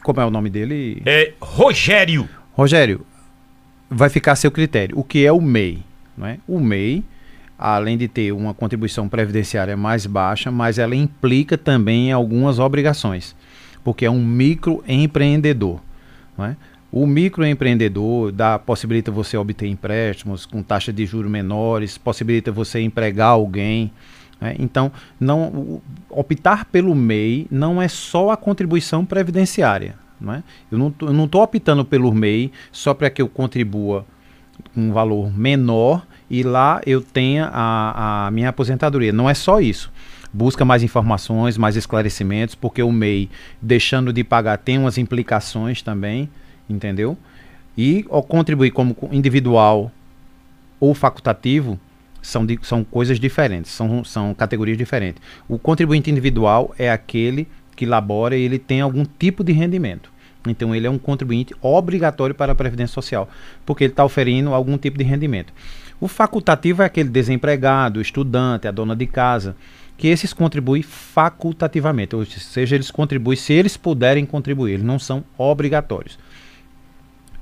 Como é o nome dele? É Rogério. Rogério, vai ficar a seu critério. O que é o MEI? Não é? O MEI, além de ter uma contribuição previdenciária mais baixa, mas ela implica também algumas obrigações, porque é um microempreendedor. É? O microempreendedor dá, possibilita você obter empréstimos com taxa de juros menores, possibilita você empregar alguém. Né? Então, não, optar pelo MEI não é só a contribuição previdenciária. Não é? Eu não estou optando pelo MEI só para que eu contribua com um valor menor e lá eu tenha a, a minha aposentadoria. Não é só isso busca mais informações, mais esclarecimentos, porque o MEI, deixando de pagar, tem umas implicações também, entendeu? E ao contribuir como individual ou facultativo, são, de, são coisas diferentes, são, são categorias diferentes. O contribuinte individual é aquele que labora e ele tem algum tipo de rendimento. Então ele é um contribuinte obrigatório para a Previdência Social, porque ele está oferindo algum tipo de rendimento. O facultativo é aquele desempregado, estudante, a dona de casa, que esses contribuem facultativamente, ou seja, eles contribuem se eles puderem contribuir, eles não são obrigatórios.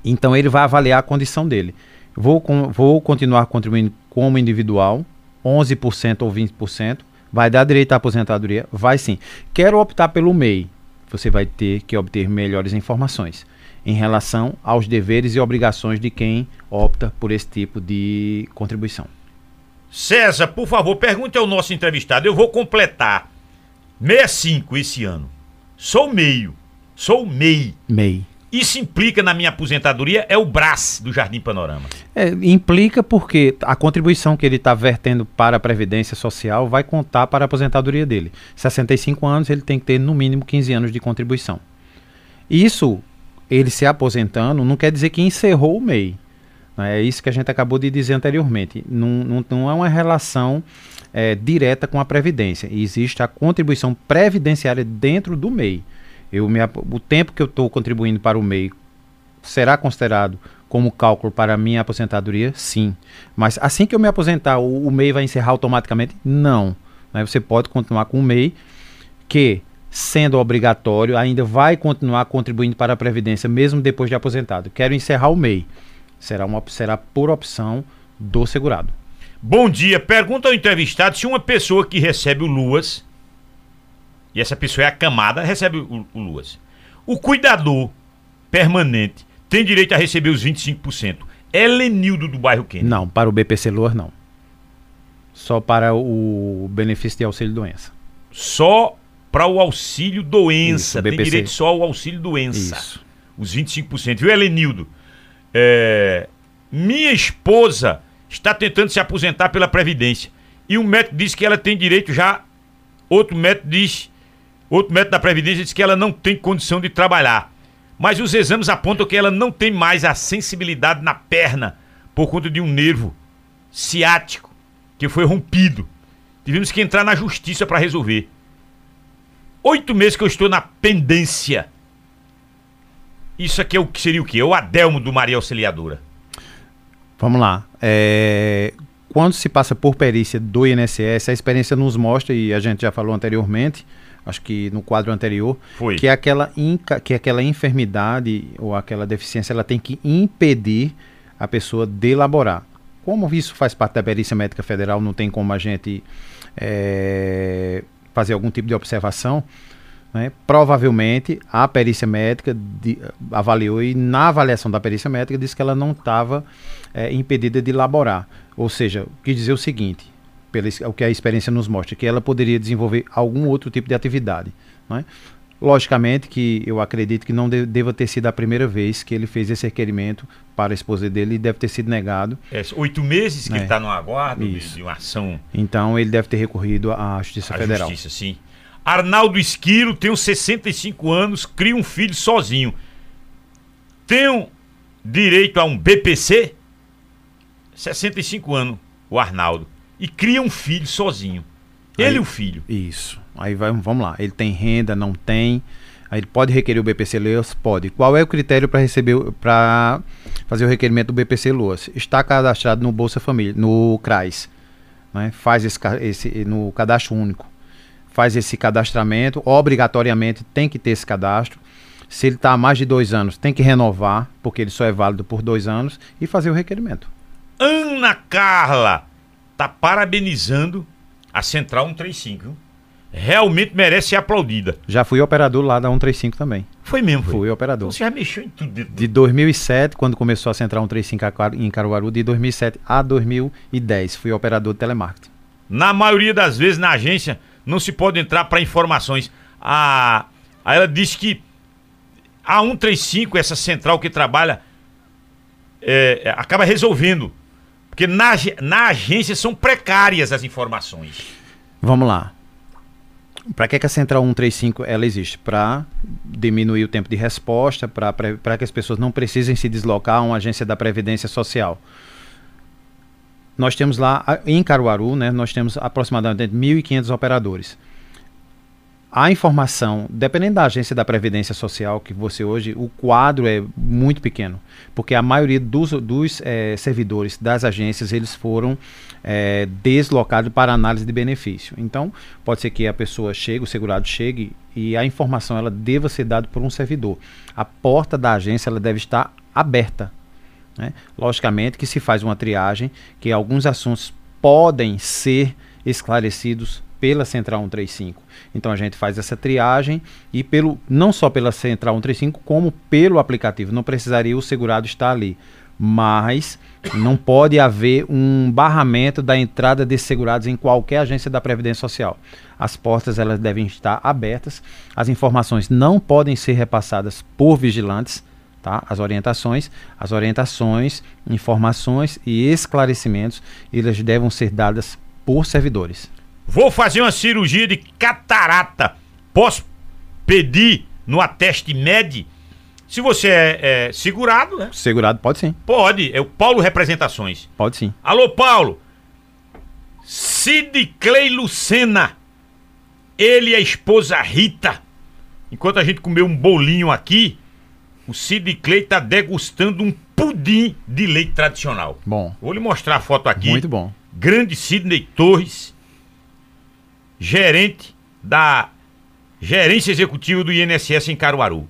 Então ele vai avaliar a condição dele. Vou, com, vou continuar contribuindo como individual, 11% ou 20%, vai dar direito à aposentadoria? Vai sim. Quero optar pelo MEI, você vai ter que obter melhores informações em relação aos deveres e obrigações de quem opta por esse tipo de contribuição. César, por favor, pergunte ao nosso entrevistado. Eu vou completar 65 esse ano. Sou meio. Sou MEI. MEI. Isso implica na minha aposentadoria é o BRAS do Jardim Panorama. É, implica porque a contribuição que ele está vertendo para a Previdência Social vai contar para a aposentadoria dele. 65 anos, ele tem que ter no mínimo 15 anos de contribuição. Isso, ele se aposentando, não quer dizer que encerrou o MEI. É isso que a gente acabou de dizer anteriormente. Não, não, não é uma relação é, direta com a Previdência. Existe a contribuição previdenciária dentro do MEI. Eu me, o tempo que eu estou contribuindo para o MEI será considerado como cálculo para a minha aposentadoria? Sim. Mas assim que eu me aposentar, o, o MEI vai encerrar automaticamente? Não. Né? Você pode continuar com o MEI, que, sendo obrigatório, ainda vai continuar contribuindo para a Previdência, mesmo depois de aposentado. Quero encerrar o MEI será, uma, será por opção do segurado. Bom dia. Pergunta ao entrevistado se uma pessoa que recebe o Luas, e essa pessoa é acamada, recebe o, o Luas. O cuidador permanente tem direito a receber os 25%. É Lenildo do bairro Quente? Não, para o BPC Luas não. Só para o benefício de auxílio doença. Só para o auxílio doença. Isso, tem direito só ao auxílio doença. Isso. Os 25%. Viu, Elenildo? É, minha esposa está tentando se aposentar pela Previdência. E um médico diz que ela tem direito já. Outro médico diz. Outro médico da Previdência diz que ela não tem condição de trabalhar. Mas os exames apontam que ela não tem mais a sensibilidade na perna por conta de um nervo ciático que foi rompido. Tivemos que entrar na justiça para resolver. Oito meses que eu estou na pendência isso aqui é o que seria o quê? É o Adelmo do Maria Auxiliadora. Vamos lá. É, quando se passa por perícia do INSS, a experiência nos mostra, e a gente já falou anteriormente, acho que no quadro anterior, Foi. que aquela, inca, que aquela enfermidade ou aquela deficiência ela tem que impedir a pessoa de elaborar. Como isso faz parte da perícia médica federal, não tem como a gente é, fazer algum tipo de observação, né? Provavelmente a perícia médica de, avaliou e na avaliação da perícia médica disse que ela não estava é, impedida de elaborar. Ou seja, quis dizer o seguinte, pelo, o que a experiência nos mostra, que ela poderia desenvolver algum outro tipo de atividade. Né? Logicamente que eu acredito que não de, deva ter sido a primeira vez que ele fez esse requerimento para a esposa dele e deve ter sido negado. É, oito meses que é. ele está no aguardo de, de, uma ação. Então ele deve ter recorrido à Justiça a Federal. Justiça, sim. Arnaldo Esquilo, tenho 65 anos, crio um filho sozinho. Tenho direito a um BPC? 65 anos, o Arnaldo. E cria um filho sozinho. Ele e o filho. Isso. Aí vai, vamos lá. Ele tem renda, não tem. Aí ele pode requerer o BPC Loas? Pode. Qual é o critério para receber, para fazer o requerimento do BPC Loas? Está cadastrado no Bolsa Família, no CRAS. Né? Faz esse, esse no cadastro único faz esse cadastramento, obrigatoriamente tem que ter esse cadastro. Se ele está há mais de dois anos, tem que renovar, porque ele só é válido por dois anos, e fazer o requerimento. Ana Carla tá parabenizando a Central 135. Realmente merece ser aplaudida. Já fui operador lá da 135 também. Foi mesmo, foi. Fui operador. Então você já mexeu em tudo De 2007, quando começou a Central 135 a Caru- em Caruaru, de 2007 a 2010, fui operador de telemarketing. Na maioria das vezes na agência não se pode entrar para informações. A, a ela disse que a 135, essa central que trabalha, é, é, acaba resolvendo. Porque na, na agência são precárias as informações. Vamos lá. Para que, que a Central 135 ela existe? Para diminuir o tempo de resposta, para que as pessoas não precisem se deslocar a uma agência da Previdência Social. Nós temos lá, em Caruaru, né, nós temos aproximadamente 1.500 operadores. A informação, dependendo da agência da Previdência Social, que você hoje, o quadro é muito pequeno, porque a maioria dos, dos eh, servidores das agências, eles foram eh, deslocados para análise de benefício. Então, pode ser que a pessoa chegue, o segurado chegue e a informação ela deva ser dada por um servidor. A porta da agência ela deve estar aberta. né? Logicamente que se faz uma triagem, que alguns assuntos podem ser esclarecidos pela Central 135. Então a gente faz essa triagem e pelo não só pela Central 135, como pelo aplicativo. Não precisaria o segurado estar ali. Mas não pode haver um barramento da entrada de segurados em qualquer agência da Previdência Social. As portas elas devem estar abertas, as informações não podem ser repassadas por vigilantes, tá? As orientações, as orientações, informações e esclarecimentos, elas devem ser dadas por servidores. Vou fazer uma cirurgia de catarata. Posso pedir no Ateste Med? Se você é, é segurado, né? Segurado pode sim, Pode. É o Paulo Representações. pode sim. Alô, Paulo. Sid Clay Lucena. Ele e a esposa Rita. Enquanto a gente comeu um bolinho aqui, o Sid Clay tá degustando um pudim de leite tradicional. Bom, Vou lhe mostrar a foto aqui. muito bom. Grande Sidney Torres, gerente da gerência executiva do INSS em Caruaru.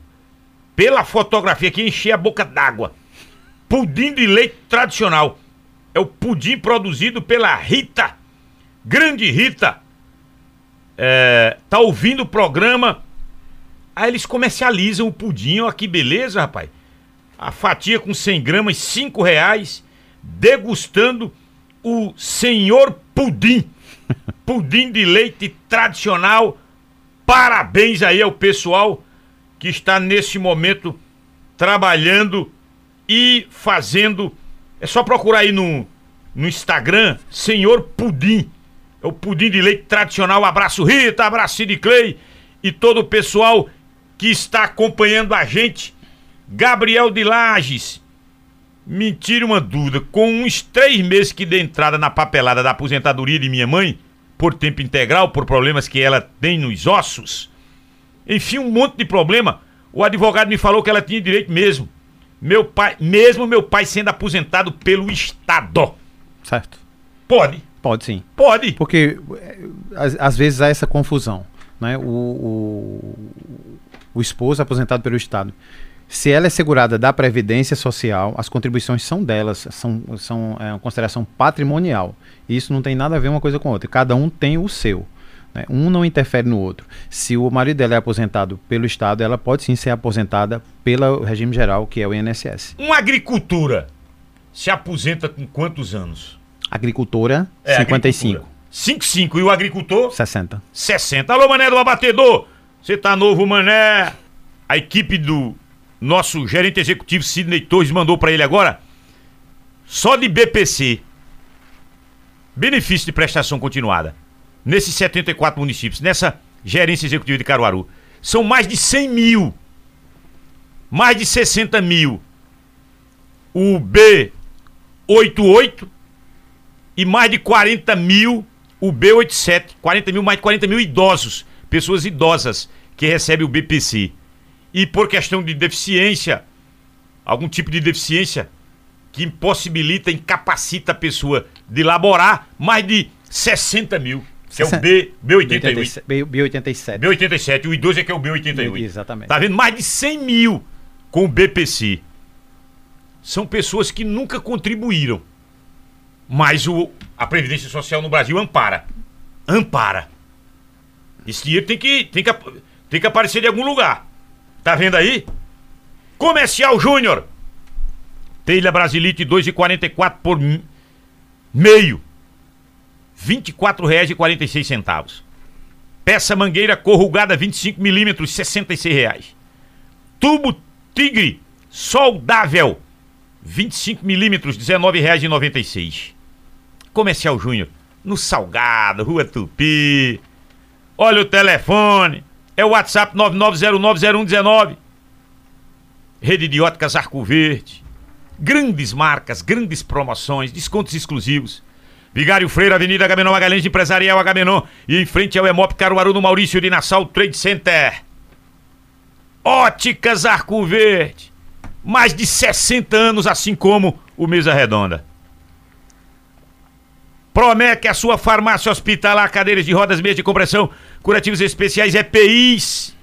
Pela fotografia aqui, enchei a boca d'água. Pudim de leite tradicional. É o pudim produzido pela Rita. Grande Rita. É, tá ouvindo o programa. Aí eles comercializam o pudim. Olha que beleza, rapaz. A fatia com 100 gramas, 5 reais. Degustando o Senhor Pudim. Pudim de leite tradicional. Parabéns aí ao pessoal que está nesse momento trabalhando e fazendo. É só procurar aí no, no Instagram, Senhor Pudim. É o pudim de leite tradicional. Abraço Rita, abraço Sid Clay e todo o pessoal que está acompanhando a gente. Gabriel de Lages. Me tire uma dúvida. Com uns três meses que dei entrada na papelada da aposentadoria de minha mãe, por tempo integral, por problemas que ela tem nos ossos, enfim, um monte de problema, o advogado me falou que ela tinha direito mesmo. Meu pai, mesmo meu pai sendo aposentado pelo Estado. Certo. Pode, Pode sim. pode. Porque às, às vezes há essa confusão. Né? O, o, o esposo aposentado pelo Estado. Se ela é segurada da Previdência Social, as contribuições são delas, são, são é, uma consideração patrimonial. Isso não tem nada a ver uma coisa com a outra. Cada um tem o seu. né? Um não interfere no outro. Se o marido dela é aposentado pelo Estado, ela pode sim ser aposentada pelo regime geral, que é o INSS. Uma agricultura se aposenta com quantos anos? Agricultora, É, 55, agricultura. 55. E o agricultor? 60. 60. Alô, Mané do Abatedor! Você tá novo, Mané? A equipe do nosso gerente executivo Sidney Torres mandou pra ele agora. Só de BPC. Benefício de prestação continuada. Nesses 74 municípios, nessa gerência executiva de Caruaru. São mais de 100 mil. Mais de 60 mil. O B88 e mais de 40 mil o B87. 40 mil, mais de 40 mil idosos, pessoas idosas que recebem o BPC. E por questão de deficiência, algum tipo de deficiência que impossibilita, incapacita a pessoa de laborar, mais de 60 mil, que é o B, B88. B- B87. B87, o idoso é que é o B88. Exatamente. Tá vendo? Mais de 100 mil com o BPC. São pessoas que nunca contribuíram. Mas o, a Previdência Social no Brasil ampara. Ampara. Esse dinheiro tem que, tem, que, tem que aparecer de algum lugar. Tá vendo aí? Comercial Júnior. Telha Brasilite 2,44 por meio. R$ 24,46. Peça mangueira corrugada 25 milímetros, 66 reais. Tubo Tigre soldável 25 milímetros, R$ 19,96. Comercial Júnior, no Salgado, Rua Tupi. Olha o telefone, é o WhatsApp 99090119. Rede de óticas Arco Verde. Grandes marcas, grandes promoções, descontos exclusivos. Vigário Freire, Avenida Agamenon Magalhães, Empresarial Agamenon. E em frente ao Emop Caruaru, no Maurício de Nassau Trade Center. Óticas Arco Verde. Mais de 60 anos, assim como o Mesa Redonda. Promete a sua farmácia hospitalar, cadeiras de rodas, meias de compressão, curativos especiais, EPIs.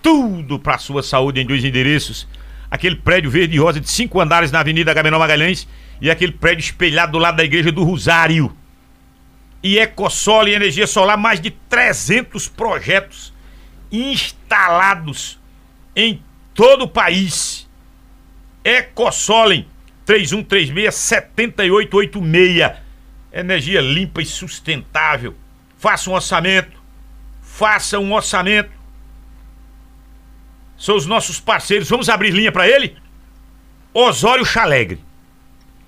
Tudo para sua saúde em dois endereços. Aquele prédio verde e rosa de cinco andares na Avenida Agamenon Magalhães e aquele prédio espelhado do lado da Igreja do Rosário. E Ecosol e energia solar, mais de 300 projetos instalados em todo o país. Ecosolem 3136 7886. Energia limpa e sustentável. Faça um orçamento. Faça um orçamento. São os nossos parceiros. Vamos abrir linha para ele? Osório Chalegre.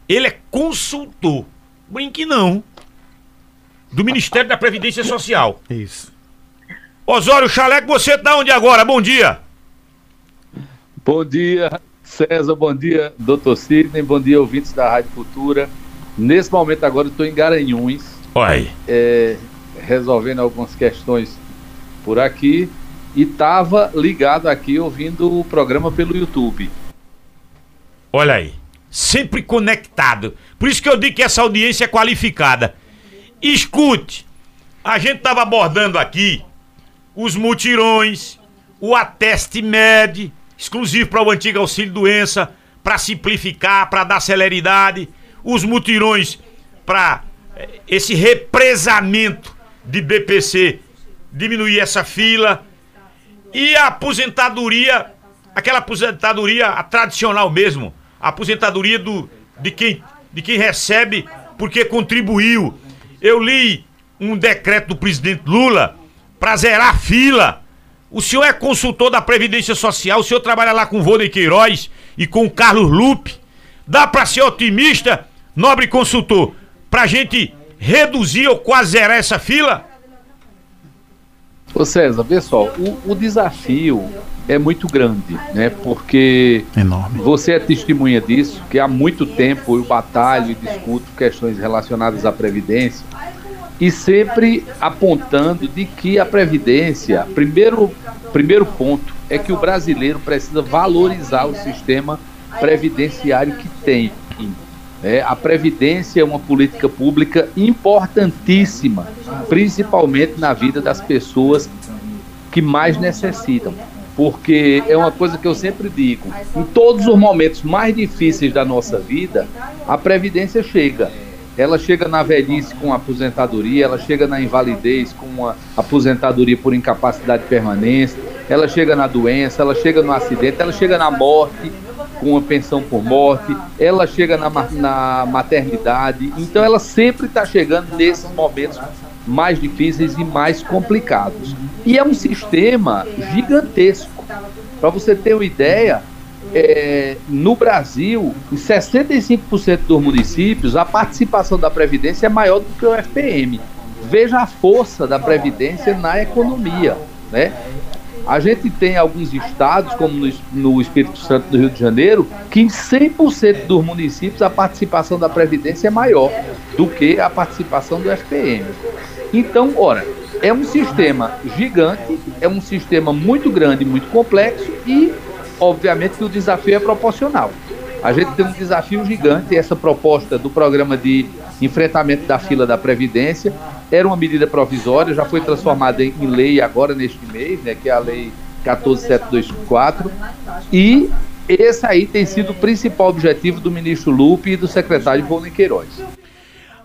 Ele é consultor. Brinque não. Do Ministério da Previdência Social. Isso. Osório Chalegre, você tá onde agora? Bom dia. Bom dia, César. Bom dia, doutor Sidney. Bom dia, ouvintes da Rádio Cultura. Nesse momento agora eu estou em Garanhuns. Oi. É, resolvendo algumas questões por aqui. E estava ligado aqui ouvindo o programa pelo YouTube. Olha aí. Sempre conectado. Por isso que eu digo que essa audiência é qualificada. Escute. A gente estava abordando aqui os mutirões, o ateste med, exclusivo para o antigo auxílio doença, para simplificar, para dar celeridade, os mutirões para eh, esse represamento de BPC, diminuir essa fila e a aposentadoria, aquela aposentadoria tradicional mesmo, a aposentadoria do, de, quem, de quem recebe porque contribuiu. Eu li um decreto do presidente Lula para zerar a fila. O senhor é consultor da Previdência Social, o senhor trabalha lá com o Vônei Queiroz e com o Carlos Lupe. Dá para ser otimista, nobre consultor, pra gente reduzir ou quase zerar essa fila? Ô César, vê só, o, o desafio é muito grande, né? Porque Enorme. você é testemunha disso, que há muito tempo eu batalho e discuto questões relacionadas à Previdência e sempre apontando de que a Previdência, primeiro, primeiro ponto, é que o brasileiro precisa valorizar o sistema previdenciário que tem. É, a Previdência é uma política pública importantíssima, principalmente na vida das pessoas que mais necessitam. Porque é uma coisa que eu sempre digo: em todos os momentos mais difíceis da nossa vida, a Previdência chega. Ela chega na velhice com aposentadoria, ela chega na invalidez com uma aposentadoria por incapacidade permanente, ela chega na doença, ela chega no acidente, ela chega na morte com uma pensão por morte, ela chega na, na maternidade, então ela sempre está chegando nesses momentos mais difíceis e mais complicados. E é um sistema gigantesco. Para você ter uma ideia, é, no Brasil, em 65% dos municípios, a participação da Previdência é maior do que o FPM. Veja a força da Previdência na economia. Né? A gente tem alguns estados, como no, no Espírito Santo do Rio de Janeiro, que em 100% dos municípios a participação da Previdência é maior do que a participação do FPM. Então, ora, é um sistema gigante, é um sistema muito grande, muito complexo e, obviamente, o desafio é proporcional. A gente tem um desafio gigante, essa proposta do programa de enfrentamento da fila da Previdência era uma medida provisória, já foi transformada em, lei agora neste mês, né, que é a lei 14724, e esse aí tem sido o principal objetivo do ministro Lupe e do secretário Ivone Queiroz.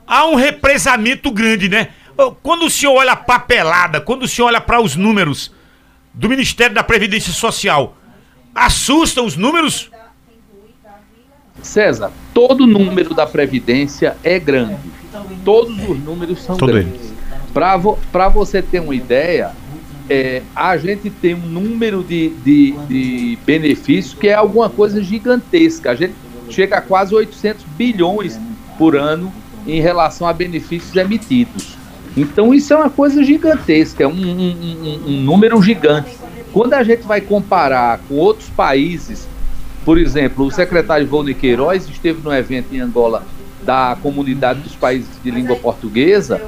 Há um represamento grande, né? Quando o senhor olha a papelada, quando o senhor olha para os números do Ministério da Previdência Social, Assustam os números? César, todo número da Previdência é grande. Todos os números são Todo grandes. Para vo você ter uma ideia, é, a gente tem um número de, de, de benefícios que é alguma coisa gigantesca. A gente chega a quase 800 bilhões por ano em relação a benefícios emitidos. Então isso é uma coisa gigantesca, é um, um, um, um número gigante. Quando a gente vai comparar com outros países, por exemplo, o secretário Volney Queiroz esteve no evento em Angola da comunidade dos países de língua portuguesa.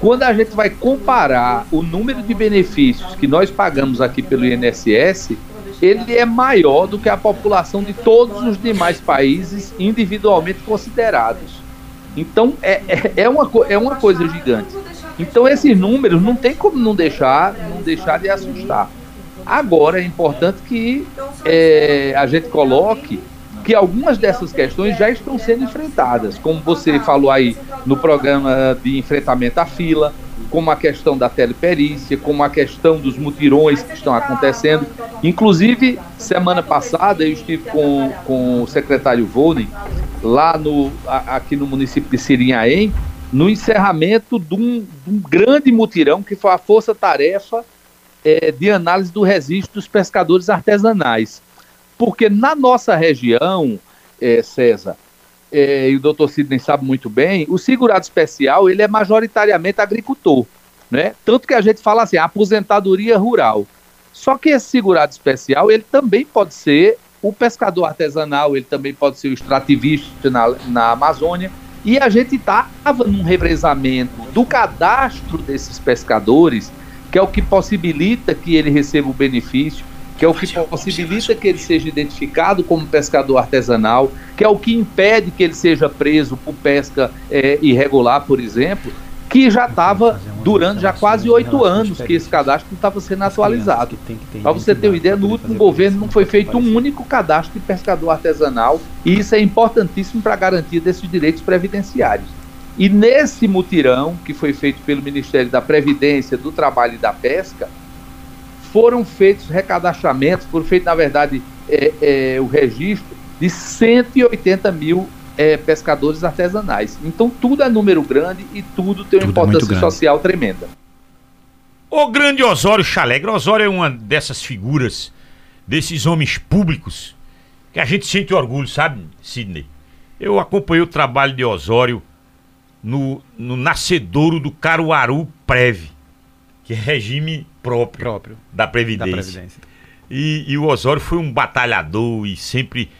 Quando a gente vai comparar o número de benefícios que nós pagamos aqui pelo INSS, ele é maior do que a população de todos os demais países individualmente considerados. Então é, é, é, uma, é uma coisa gigante. Então esses números não tem como não deixar, não deixar de assustar. Agora é importante que é, a gente coloque que algumas dessas questões já estão sendo enfrentadas, como você falou aí no programa de enfrentamento à fila, como a questão da teleperícia, como a questão dos mutirões que estão acontecendo. Inclusive, semana passada eu estive com, com o secretário Volney lá no, aqui no município de Sirinhaém, no encerramento de um, de um grande mutirão que foi a força-tarefa é, de análise do registro dos pescadores artesanais. Porque na nossa região, é, César, é, e o doutor Sidney sabe muito bem, o segurado especial ele é majoritariamente agricultor. Né? Tanto que a gente fala assim, aposentadoria rural. Só que esse segurado especial, ele também pode ser o pescador artesanal, ele também pode ser o extrativista na, na Amazônia. E a gente estava num revezamento do cadastro desses pescadores, que é o que possibilita que ele receba o benefício que é o que possibilita que ele seja identificado como pescador artesanal, que é o que impede que ele seja preso por pesca é, irregular, por exemplo, que já estava durando já quase oito anos que esse cadastro não estava sendo atualizado. Para você ter uma ideia, no último governo não foi feito um único cadastro de pescador artesanal e isso é importantíssimo para a garantia desses direitos previdenciários. E nesse mutirão que foi feito pelo Ministério da Previdência, do Trabalho e da Pesca, foram feitos recadastramentos, foram feitos, na verdade, é, é, o registro de 180 mil é, pescadores artesanais. Então tudo é número grande e tudo tem uma tudo é importância social tremenda. O grande Osório Chalegre, Osório é uma dessas figuras, desses homens públicos, que a gente sente orgulho, sabe, Sidney? Eu acompanhei o trabalho de Osório no, no nascedouro do Caruaru Preve, que é regime próprio, próprio da, Previdência. Da Previdência. E, e o Osório foi um batalhador e sempre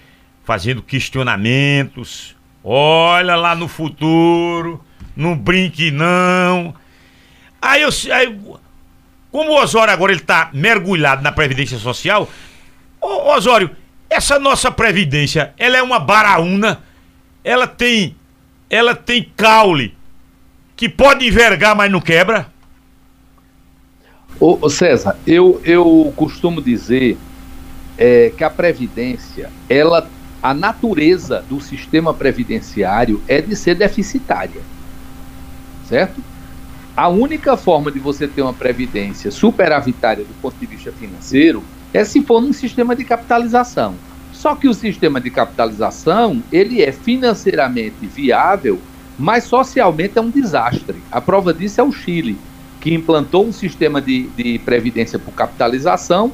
fazendo questionamentos. Olha lá no futuro, não brinque não. Aí eu. Aí, como o Osório agora ele está mergulhado na Previdência Social, ô, Osório, essa nossa Previdência, ela é uma baraúna, ela tem. Ela tem caule que pode envergar, mas não quebra. Ô, César, eu, eu costumo dizer é, que a Previdência, ela, a natureza do sistema previdenciário é de ser deficitária. Certo? A única forma de você ter uma previdência superavitária do ponto de vista financeiro é se for num sistema de capitalização. Só que o sistema de capitalização, ele é financeiramente viável, mas socialmente é um desastre. A prova disso é o Chile que implantou um sistema de, de previdência por capitalização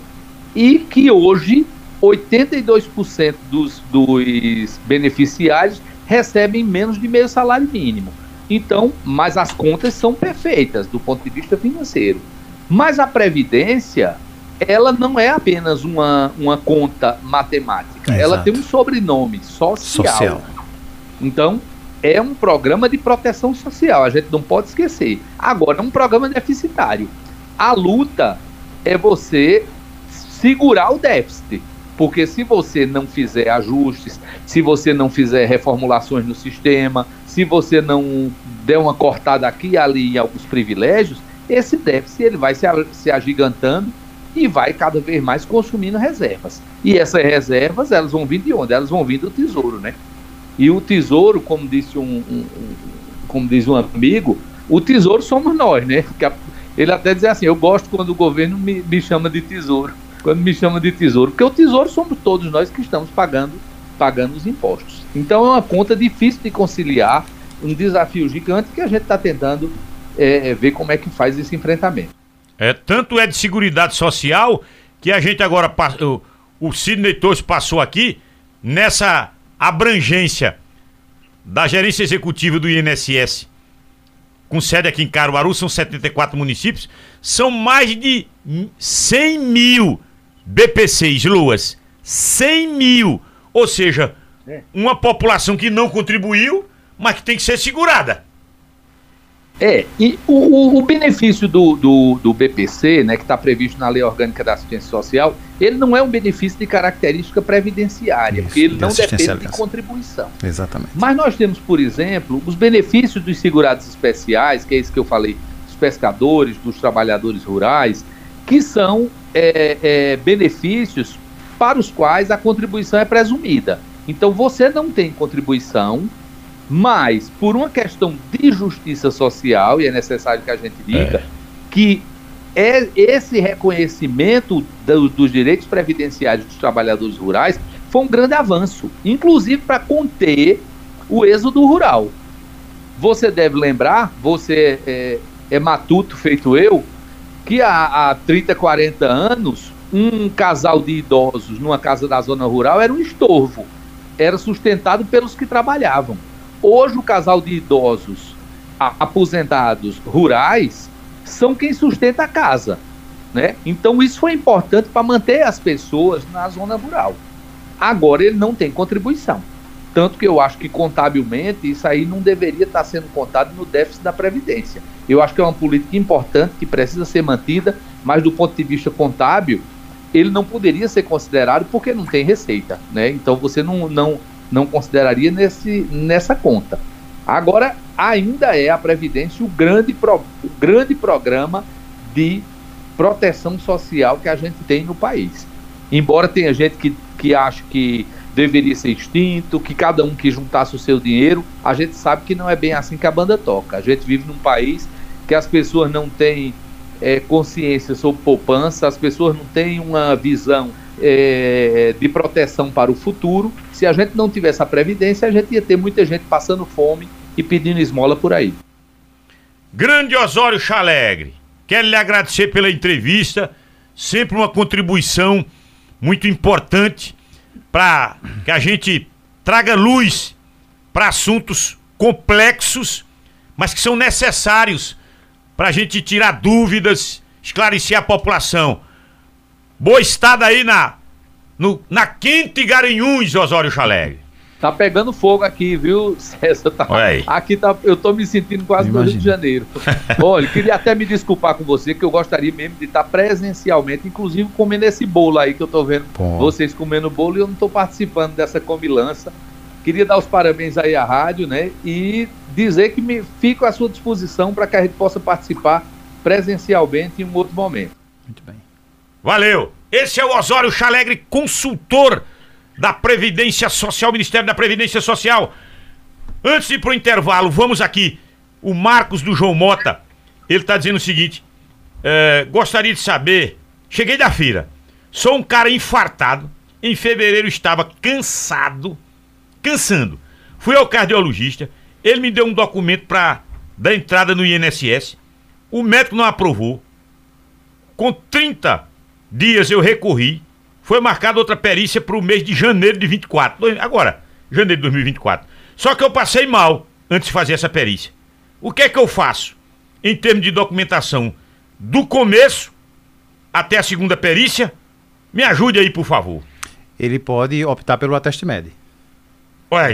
e que hoje 82% dos, dos beneficiários recebem menos de meio salário mínimo. Então, mas as contas são perfeitas do ponto de vista financeiro. Mas a previdência, ela não é apenas uma, uma conta matemática, Exato. ela tem um sobrenome social. social. Então, é um programa de proteção social, a gente não pode esquecer. Agora, é um programa deficitário. A luta é você segurar o déficit. Porque se você não fizer ajustes, se você não fizer reformulações no sistema, se você não der uma cortada aqui e ali em alguns privilégios, esse déficit ele vai se, se agigantando e vai cada vez mais consumindo reservas. E essas reservas, elas vão vir de onde? Elas vão vir do tesouro, né? E o tesouro, como disse um, um, um como diz um amigo, o tesouro somos nós, né? ele até dizia assim, eu gosto quando o governo me, me chama de tesouro. quando me chamam de tesouro, porque o tesouro somos todos nós que estamos pagando, pagando os impostos. Então é uma conta difícil de conciliar, um desafio gigante que a gente está tentando é, é, ver como é que faz esse enfrentamento. É, tanto é de Seguridade Social que a gente agora, o, o Sidney Torres passou aqui, nessa abrangência da gerência executiva do INSS, com sede aqui em Caruaru, são 74 municípios, são mais de 100 mil BPCs, Luas. 100 mil. Ou seja, é. uma população que não contribuiu, mas que tem que ser segurada. É, e o, o benefício do, do, do, BPC, né, que está previsto na Lei Orgânica da Assistência Social, ele não é um benefício de característica previdenciária, Isso, porque ele não depende de contribuição. Exatamente. Mas nós temos, por exemplo, os benefícios dos segurados especiais, que é isso que eu falei, dos pescadores, dos trabalhadores rurais, que são é, é, benefícios para os quais a contribuição é presumida. Então você não tem contribuição, mas, por uma questão de justiça social, e é necessário que a gente diga, é. que é esse reconhecimento do, dos direitos previdenciários dos trabalhadores rurais foi um grande avanço, inclusive para conter o êxodo rural. Você deve lembrar, você é, é matuto feito eu, que há, há 30, 40 anos, um casal de idosos numa casa da zona rural era um estorvo. Era sustentado pelos que trabalhavam. Hoje, o casal de idosos aposentados rurais são quem sustenta a casa. Né? Então, isso foi importante para manter as pessoas na zona rural. Agora, ele não tem contribuição. Tanto que eu acho que contabilmente isso aí não deveria estar sendo contado no déficit da Previdência. Eu acho que é uma política importante que precisa ser mantida, mas do ponto de vista contábil, ele não poderia ser considerado porque não tem receita. Né? Então você não, não, não consideraria nesse, nessa conta. Agora, ainda é a Previdência o grande, pro, o grande programa de proteção social que a gente tem no país. Embora tenha gente que, que acha que deveria ser extinto, que cada um que juntasse o seu dinheiro, a gente sabe que não é bem assim que a banda toca. A gente vive num país que as pessoas não têm é, consciência sobre poupança, as pessoas não têm uma visão é, de proteção para o futuro. Se a gente não tivesse a previdência, a gente ia ter muita gente passando fome e pedindo esmola por aí. Grande Osório Chalegre, quero lhe agradecer pela entrevista, sempre uma contribuição muito importante para que a gente traga luz para assuntos complexos, mas que são necessários para a gente tirar dúvidas, esclarecer a população. Boa estada aí na, no, na Quente Garanhuns, Osório Chalegre. Tá pegando fogo aqui, viu, (laughs) César? Tá, aqui tá, eu tô me sentindo quase no Rio de Janeiro. (laughs) Olha, queria até me desculpar com você, que eu gostaria mesmo de estar presencialmente, inclusive comendo esse bolo aí que eu tô vendo Bom. vocês comendo bolo e eu não tô participando dessa comilança. Queria dar os parabéns aí à rádio, né? E dizer que me fico à sua disposição para que a gente possa participar presencialmente em um outro momento. Muito bem. Valeu! Esse é o Osório Chalegre, consultor da Previdência Social, Ministério da Previdência Social. Antes de ir pro intervalo, vamos aqui. O Marcos do João Mota, ele tá dizendo o seguinte: é, gostaria de saber. Cheguei da feira, sou um cara infartado. Em fevereiro estava cansado, cansando. Fui ao cardiologista, ele me deu um documento para dar entrada no INSS. O médico não aprovou. Com 30 dias eu recorri. Foi marcada outra perícia para o mês de janeiro de 24. Agora, janeiro de 2024. Só que eu passei mal antes de fazer essa perícia. O que é que eu faço em termos de documentação do começo até a segunda perícia? Me ajude aí, por favor. Ele pode optar pelo ateste médio.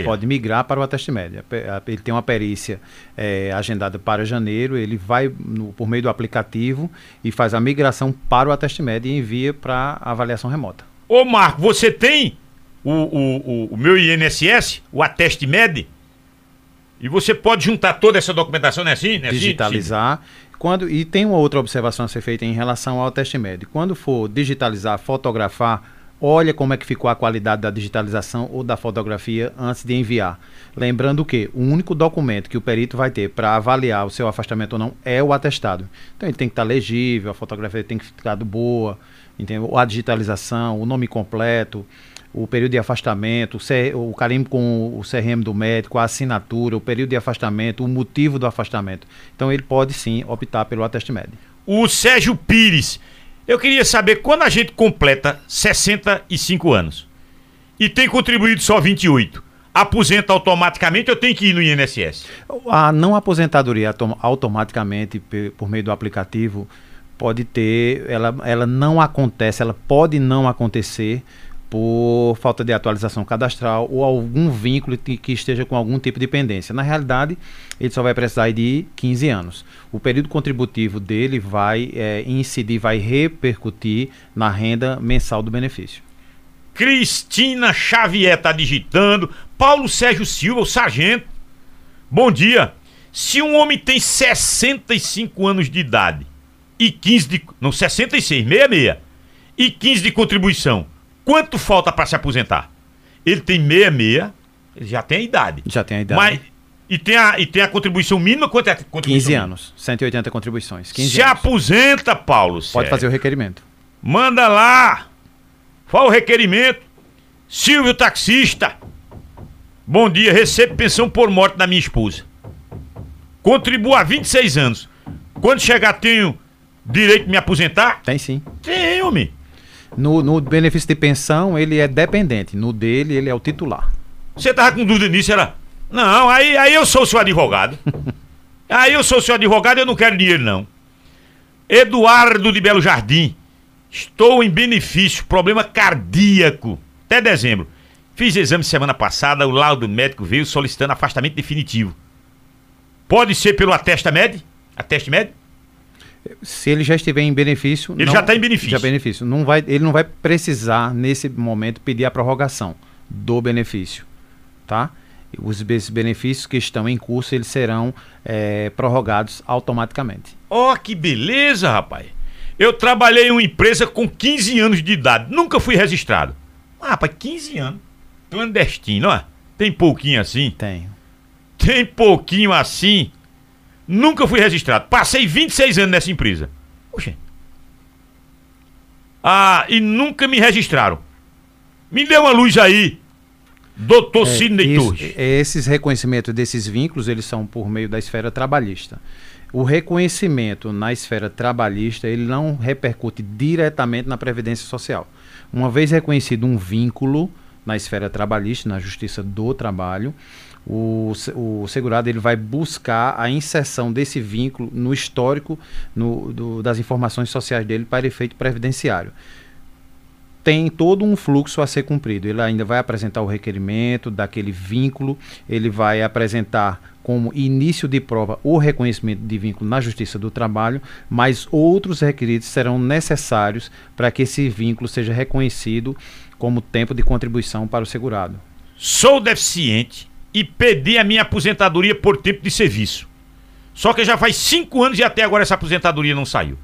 Pode migrar para o ateste médio. Ele tem uma perícia é, agendada para janeiro, ele vai no, por meio do aplicativo e faz a migração para o ateste médio e envia para avaliação remota. Ô Marco, você tem o, o, o, o meu INSS, o ateste médio? E você pode juntar toda essa documentação, né? Assim, né? Digitalizar. Quando, e tem uma outra observação a ser feita em relação ao teste médio. Quando for digitalizar, fotografar olha como é que ficou a qualidade da digitalização ou da fotografia antes de enviar. Lembrando que o único documento que o perito vai ter para avaliar o seu afastamento ou não é o atestado. Então ele tem que estar tá legível, a fotografia tem que ficar boa, entendeu? A digitalização, o nome completo, o período de afastamento, o, o carimbo com o CRM do médico, a assinatura, o período de afastamento, o motivo do afastamento. Então ele pode sim optar pelo ateste médico. O Sérgio Pires, eu queria saber quando a gente completa 65 anos e tem contribuído só 28, aposenta automaticamente ou tem que ir no INSS? A não aposentadoria automaticamente por meio do aplicativo pode ter, ela, ela não acontece, ela pode não acontecer por falta de atualização cadastral ou algum vínculo que, esteja com algum tipo de pendência. Na realidade, ele só vai precisar de 15 anos. O período contributivo dele vai é, incidir, vai repercutir na renda mensal do benefício. Cristina Xavier está digitando. Paulo Sérgio Silva, o sargento. Bom dia. Se um homem tem 65 anos de idade e 15 de. Não, 66, 66. E 15 de contribuição Quanto falta para se aposentar? Ele tem 66, ele já tem a idade. Já tem a idade. Mas, e, tem a, e tem a contribuição mínima? Quanto é a contribuição 15 mínima? anos, 180 contribuições. 15 se anos. aposenta, Paulo. Pode sério. fazer o requerimento. Manda lá. Qual o requerimento? Silvio Taxista. Bom dia, recebo pensão por morte da minha esposa. Contribuo há 26 anos. Quando chegar, tenho direito de me aposentar? Tem sim. Tem, homem. No, no benefício de pensão, ele é dependente. No dele, ele é o titular. Você tava com dúvida nisso, era? Não, aí, aí eu sou seu advogado. (laughs) aí eu sou seu advogado e eu não quero dinheiro, não. Eduardo de Belo Jardim. Estou em benefício, problema cardíaco. Até dezembro. Fiz exame semana passada, o laudo médico veio solicitando afastamento definitivo. Pode ser pelo Atesta Med? Ateste Med? Se ele já estiver em benefício. Ele já está em benefício. Já benefício. Não vai, ele não vai precisar, nesse momento, pedir a prorrogação do benefício. Tá? Os benefícios que estão em curso, eles serão é, prorrogados automaticamente. Ó, oh, que beleza, rapaz. Eu trabalhei em uma empresa com 15 anos de idade. Nunca fui registrado. Ah, rapaz, 15 anos. Clandestino, ó. Tem pouquinho assim? Tenho. Tem pouquinho assim? Nunca fui registrado. Passei 26 anos nessa empresa. Oxê. Ah, e nunca me registraram. Me dê uma luz aí, doutor é, Sidney isso, Torres. Esses reconhecimentos desses vínculos, eles são por meio da esfera trabalhista. O reconhecimento na esfera trabalhista, ele não repercute diretamente na Previdência Social. Uma vez reconhecido um vínculo na esfera trabalhista, na Justiça do Trabalho, o, o segurado ele vai buscar a inserção desse vínculo no histórico no, do, das informações sociais dele para efeito previdenciário. Tem todo um fluxo a ser cumprido. Ele ainda vai apresentar o requerimento daquele vínculo, ele vai apresentar como início de prova o reconhecimento de vínculo na Justiça do Trabalho, mas outros requeridos serão necessários para que esse vínculo seja reconhecido como tempo de contribuição para o segurado. Sou deficiente e pedi a minha aposentadoria por tempo de serviço. Só que já faz cinco anos e até agora essa aposentadoria não saiu.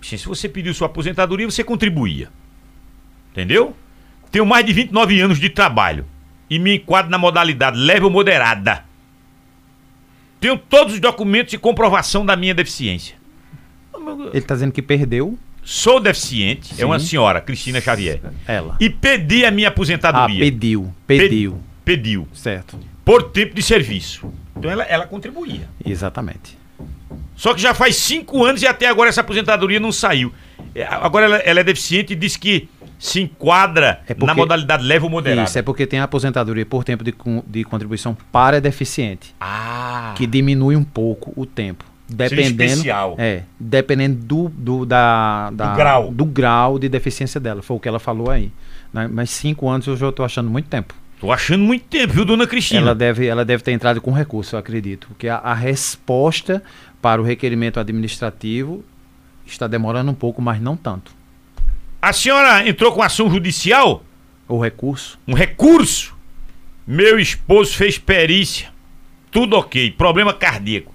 Se você pediu sua aposentadoria, você contribuía. Entendeu? Tenho mais de 29 anos de trabalho e me enquadro na modalidade leve ou moderada. Tenho todos os documentos e comprovação da minha deficiência. Ele está dizendo que perdeu. Sou deficiente, Sim. é uma senhora, Cristina Xavier. Ela. E pedi a minha aposentadoria. Ah, pediu. Pediu. pediu. Certo por tempo de serviço. Então ela, ela contribuía. Exatamente. Só que já faz cinco anos e até agora essa aposentadoria não saiu. É, agora ela, ela é deficiente e diz que se enquadra é porque, na modalidade leve ou moderada. Isso, é porque tem a aposentadoria por tempo de, de contribuição para deficiente. Ah. Que diminui um pouco o tempo. Dependendo, especial. É, dependendo do, do, da, da, do, grau. do grau de deficiência dela. Foi o que ela falou aí. Né? Mas cinco anos eu já estou achando muito tempo. Tô achando muito tempo, viu, dona Cristina? Ela deve, ela deve ter entrado com recurso, eu acredito. Porque a, a resposta para o requerimento administrativo está demorando um pouco, mas não tanto. A senhora entrou com ação judicial? O recurso? Um recurso? Meu esposo fez perícia. Tudo ok. Problema cardíaco.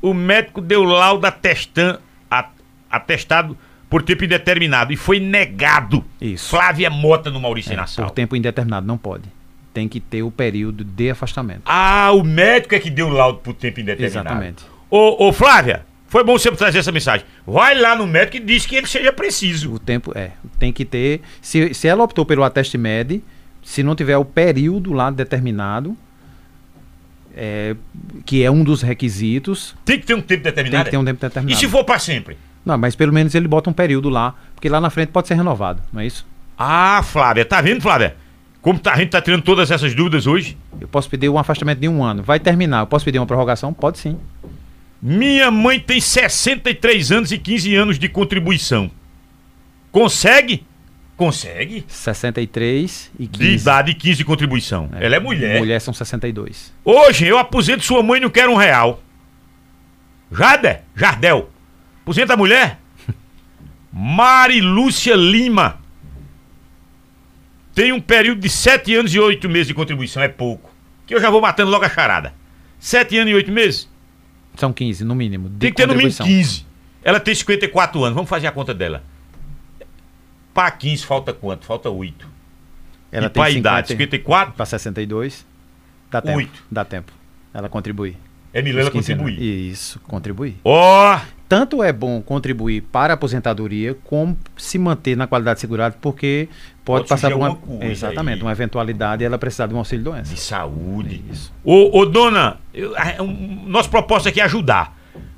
O médico deu laudo atestando, atestado por tempo indeterminado e foi negado. Isso. Flávia Mota no Maurício é, Nassau. Por tempo indeterminado, não pode tem que ter o período de afastamento. Ah, o médico é que deu o laudo por tempo indeterminado. Exatamente. Ô, ô Flávia, Foi bom você trazer essa mensagem. Vai lá no médico e diz que ele seja preciso. O tempo é, tem que ter. Se, se ela optou pelo ateste med, se não tiver o período lá determinado, é, que é um dos requisitos, Tem que ter um tempo tem determinado. que ter um tempo E determinado. se for pra sempre? Não, mas pelo menos ele bota um período lá, porque lá na frente pode ser renovado, não é isso? Ah, Flávia, tá vendo, Flávia? Como tá- a gente tá tirando todas essas dúvidas hoje? Eu posso pedir um afastamento de um ano. Vai terminar, eu posso pedir uma prorrogação? Pode sim. Minha mãe tem 63 anos e 15 anos de contribuição. Consegue? Consegue. 63 e 15. De idade e 15 de contribuição. Ela é mulher. Mulher são 62. Hoje eu aposento sua mãe e não quero um real. Jade, Jardel. Aposenta a mulher? (laughs) Marilúcia Lima. Tem um período de 7 anos e 8 meses de contribuição, é pouco. Que eu já vou matando logo a charada. 7 anos e 8 meses? São 15, no mínimo. Tem que ter no mínimo contribuição. 15. Ela tem 54 anos, vamos fazer a conta dela. Pra 15 falta quanto? Falta 8. Ela e tem pra idade, 50 54, Para 62. Dá tempo. Oito. Dá tempo. Ela contribui. é melhor ela Os 15 anos. contribuir. Isso, contribuir. Ó, Tanto é bom contribuir para a aposentadoria, como se manter na qualidade segurada, porque pode, Pode passar por uma. Exatamente, aí. uma eventualidade e ela precisar de um auxílio doença. de saúde. Isso. Ô, ô dona, eu- a- um- nosso propósito aqui é ajudar.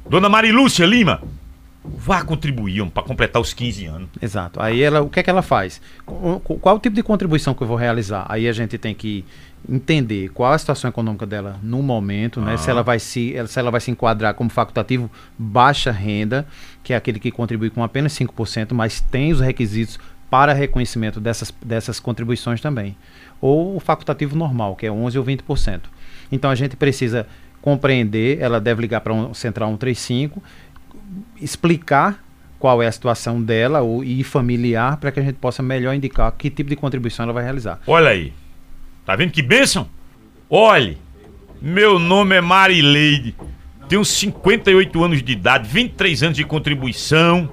Dona Marilúcia Lima, vá contribuir para completar os 15 anos. Exato. Aí ela, o que é que ela faz? Qu- qu- Qual o tipo de contribuição que eu vou realizar? Aí a gente tem que entender qual a situação econômica dela no momento, né? Ah. Se ela vai se, se ela vai se enquadrar como facultativo baixa renda, que é aquele que contribui com apenas 5%, mas tem os requisitos para reconhecimento dessas, dessas contribuições também. Ou o facultativo normal, que é 11 ou 20%. Então a gente precisa compreender, ela deve ligar para um central 135, explicar qual é a situação dela ou, e familiar para que a gente possa melhor indicar que tipo de contribuição ela vai realizar. Olha aí. Tá vendo que bênção? Olhe, meu nome é Marileide. Tenho 58 anos de idade, 23 anos de contribuição.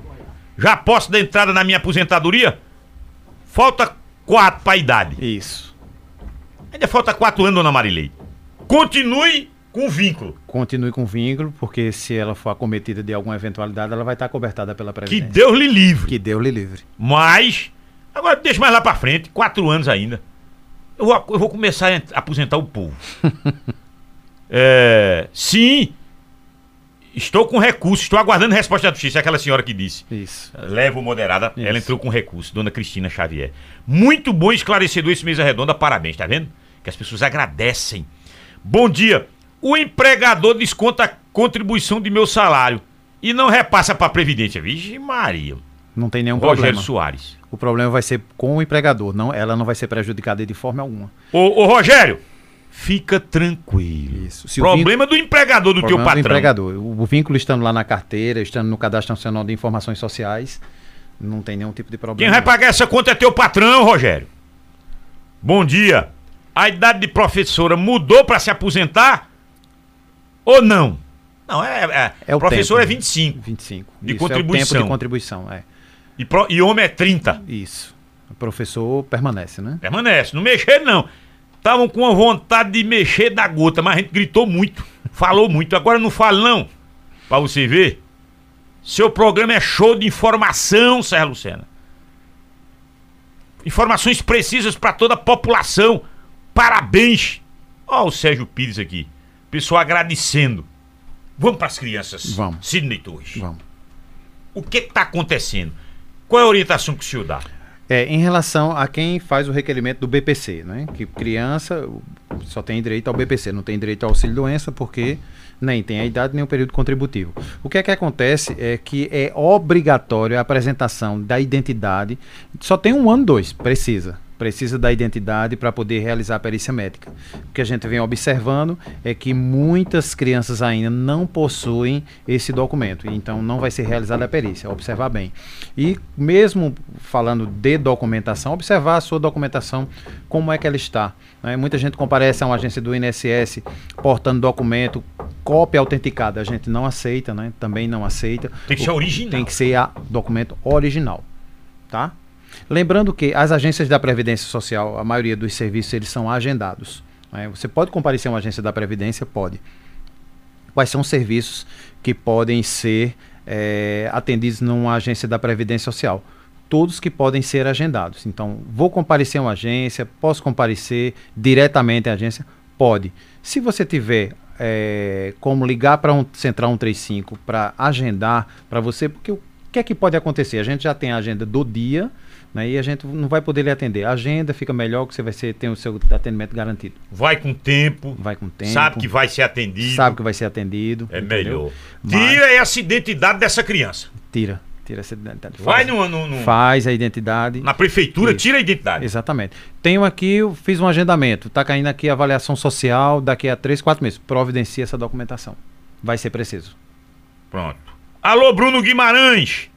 Já posso dar entrada na minha aposentadoria? Falta 4 para a idade. Isso. Ainda falta 4 anos, dona Marileide. Continue com o vínculo. Continue com o vínculo, porque se ela for acometida de alguma eventualidade, ela vai estar cobertada pela Que Previdência. Deus lhe livre. Que Deus lhe livre. Mas, agora deixa mais lá pra frente, quatro anos ainda. Eu vou, eu vou começar a ent- aposentar o povo. (laughs) é, sim, estou com recurso, estou aguardando resposta da justiça. É aquela senhora que disse. Isso. Levo moderada, Isso. ela entrou com recurso, dona Cristina Xavier. Muito bom esclarecedor esse mesa redonda, parabéns, tá vendo? Que as pessoas agradecem. Bom dia. O empregador desconta a contribuição de meu salário e não repassa pra Previdência. Vixe, Maria. Não tem nenhum Rogério problema. Soares. O problema vai ser com o empregador, não, ela não vai ser prejudicada de forma alguma. Ô, ô Rogério, fica tranquilo. Isso. Se o Problema do empregador do teu Problema do patrão. empregador. O, o vínculo estando lá na carteira, estando no cadastro nacional de informações sociais, não tem nenhum tipo de Quem problema. vai pagar essa conta é teu patrão, Rogério. Bom dia. A idade de professora mudou pra se aposentar? Ou não? Não, é. é, É o professor tempo. é 25. 25. De Isso, É o contribuição. tempo de contribuição, é. E, pro- e homem é 30. Isso. O professor permanece, né? Permanece. Não mexer, não. Estavam com a vontade de mexer da gota, mas a gente gritou muito. Falou muito. Agora não fala, não. Pra você ver. Seu programa é show de informação, Sérgio Lucena. Informações precisas pra toda a população. Parabéns. Ó, o Sérgio Pires aqui. Pessoal agradecendo. Vamos pras crianças. Vamos. Sidney Torres. Vamos. O que que tá acontecendo? Qual é a orientação que o senhor dá? É, em relação a quem faz o requerimento do BPC, né? Que criança só tem direito ao BPC, não tem direito ao auxílio doença porque nem tem a idade nem o período contributivo. O que é que acontece é que é obrigatório a apresentação da identidade. Só tem um ano dois, precisa. Precisa da identidade para poder realizar a perícia médica. O que a gente vem observando é que muitas crianças ainda não possuem esse documento, então não vai ser realizada a perícia, observar bem. E mesmo falando de documentação, observar a sua documentação, como é que ela está. né? Muita gente comparece a uma agência do INSS portando documento, cópia autenticada, a gente não aceita, né? também não aceita. Tem que ser original. Tem que ser a documento original, tá? Lembrando que as agências da Previdência Social, a maioria dos serviços, eles são agendados. né? Você pode comparecer a uma agência da Previdência? Pode. quais são os serviços que podem ser é, atendidos numa agência da Previdência Social. Todos que podem ser agendados. Então, vou comparecer a uma agência, posso comparecer diretamente à agência? Pode. Se você tiver é, como ligar para um Central 135 para agendar para você, porque o que é que pode acontecer? A gente já tem a agenda do dia, né, e a gente não vai poder lhe atender. A agenda fica melhor que você vai ser, ter o seu atendimento garantido. Vai com tempo. Vai com tempo. Sabe que vai ser atendido. Sabe que vai ser atendido. É melhor. Mas... Tira essa identidade dessa criança. Tira. Tira essa identidade. Vai no, no, no, Faz a identidade. Na prefeitura, Isso. tira a identidade. Exatamente. Tenho aqui, eu fiz um agendamento. Está caindo aqui a avaliação social daqui a três, quatro meses. Providencie essa documentação. Vai ser preciso. Pronto. Alô, Bruno Guimarães.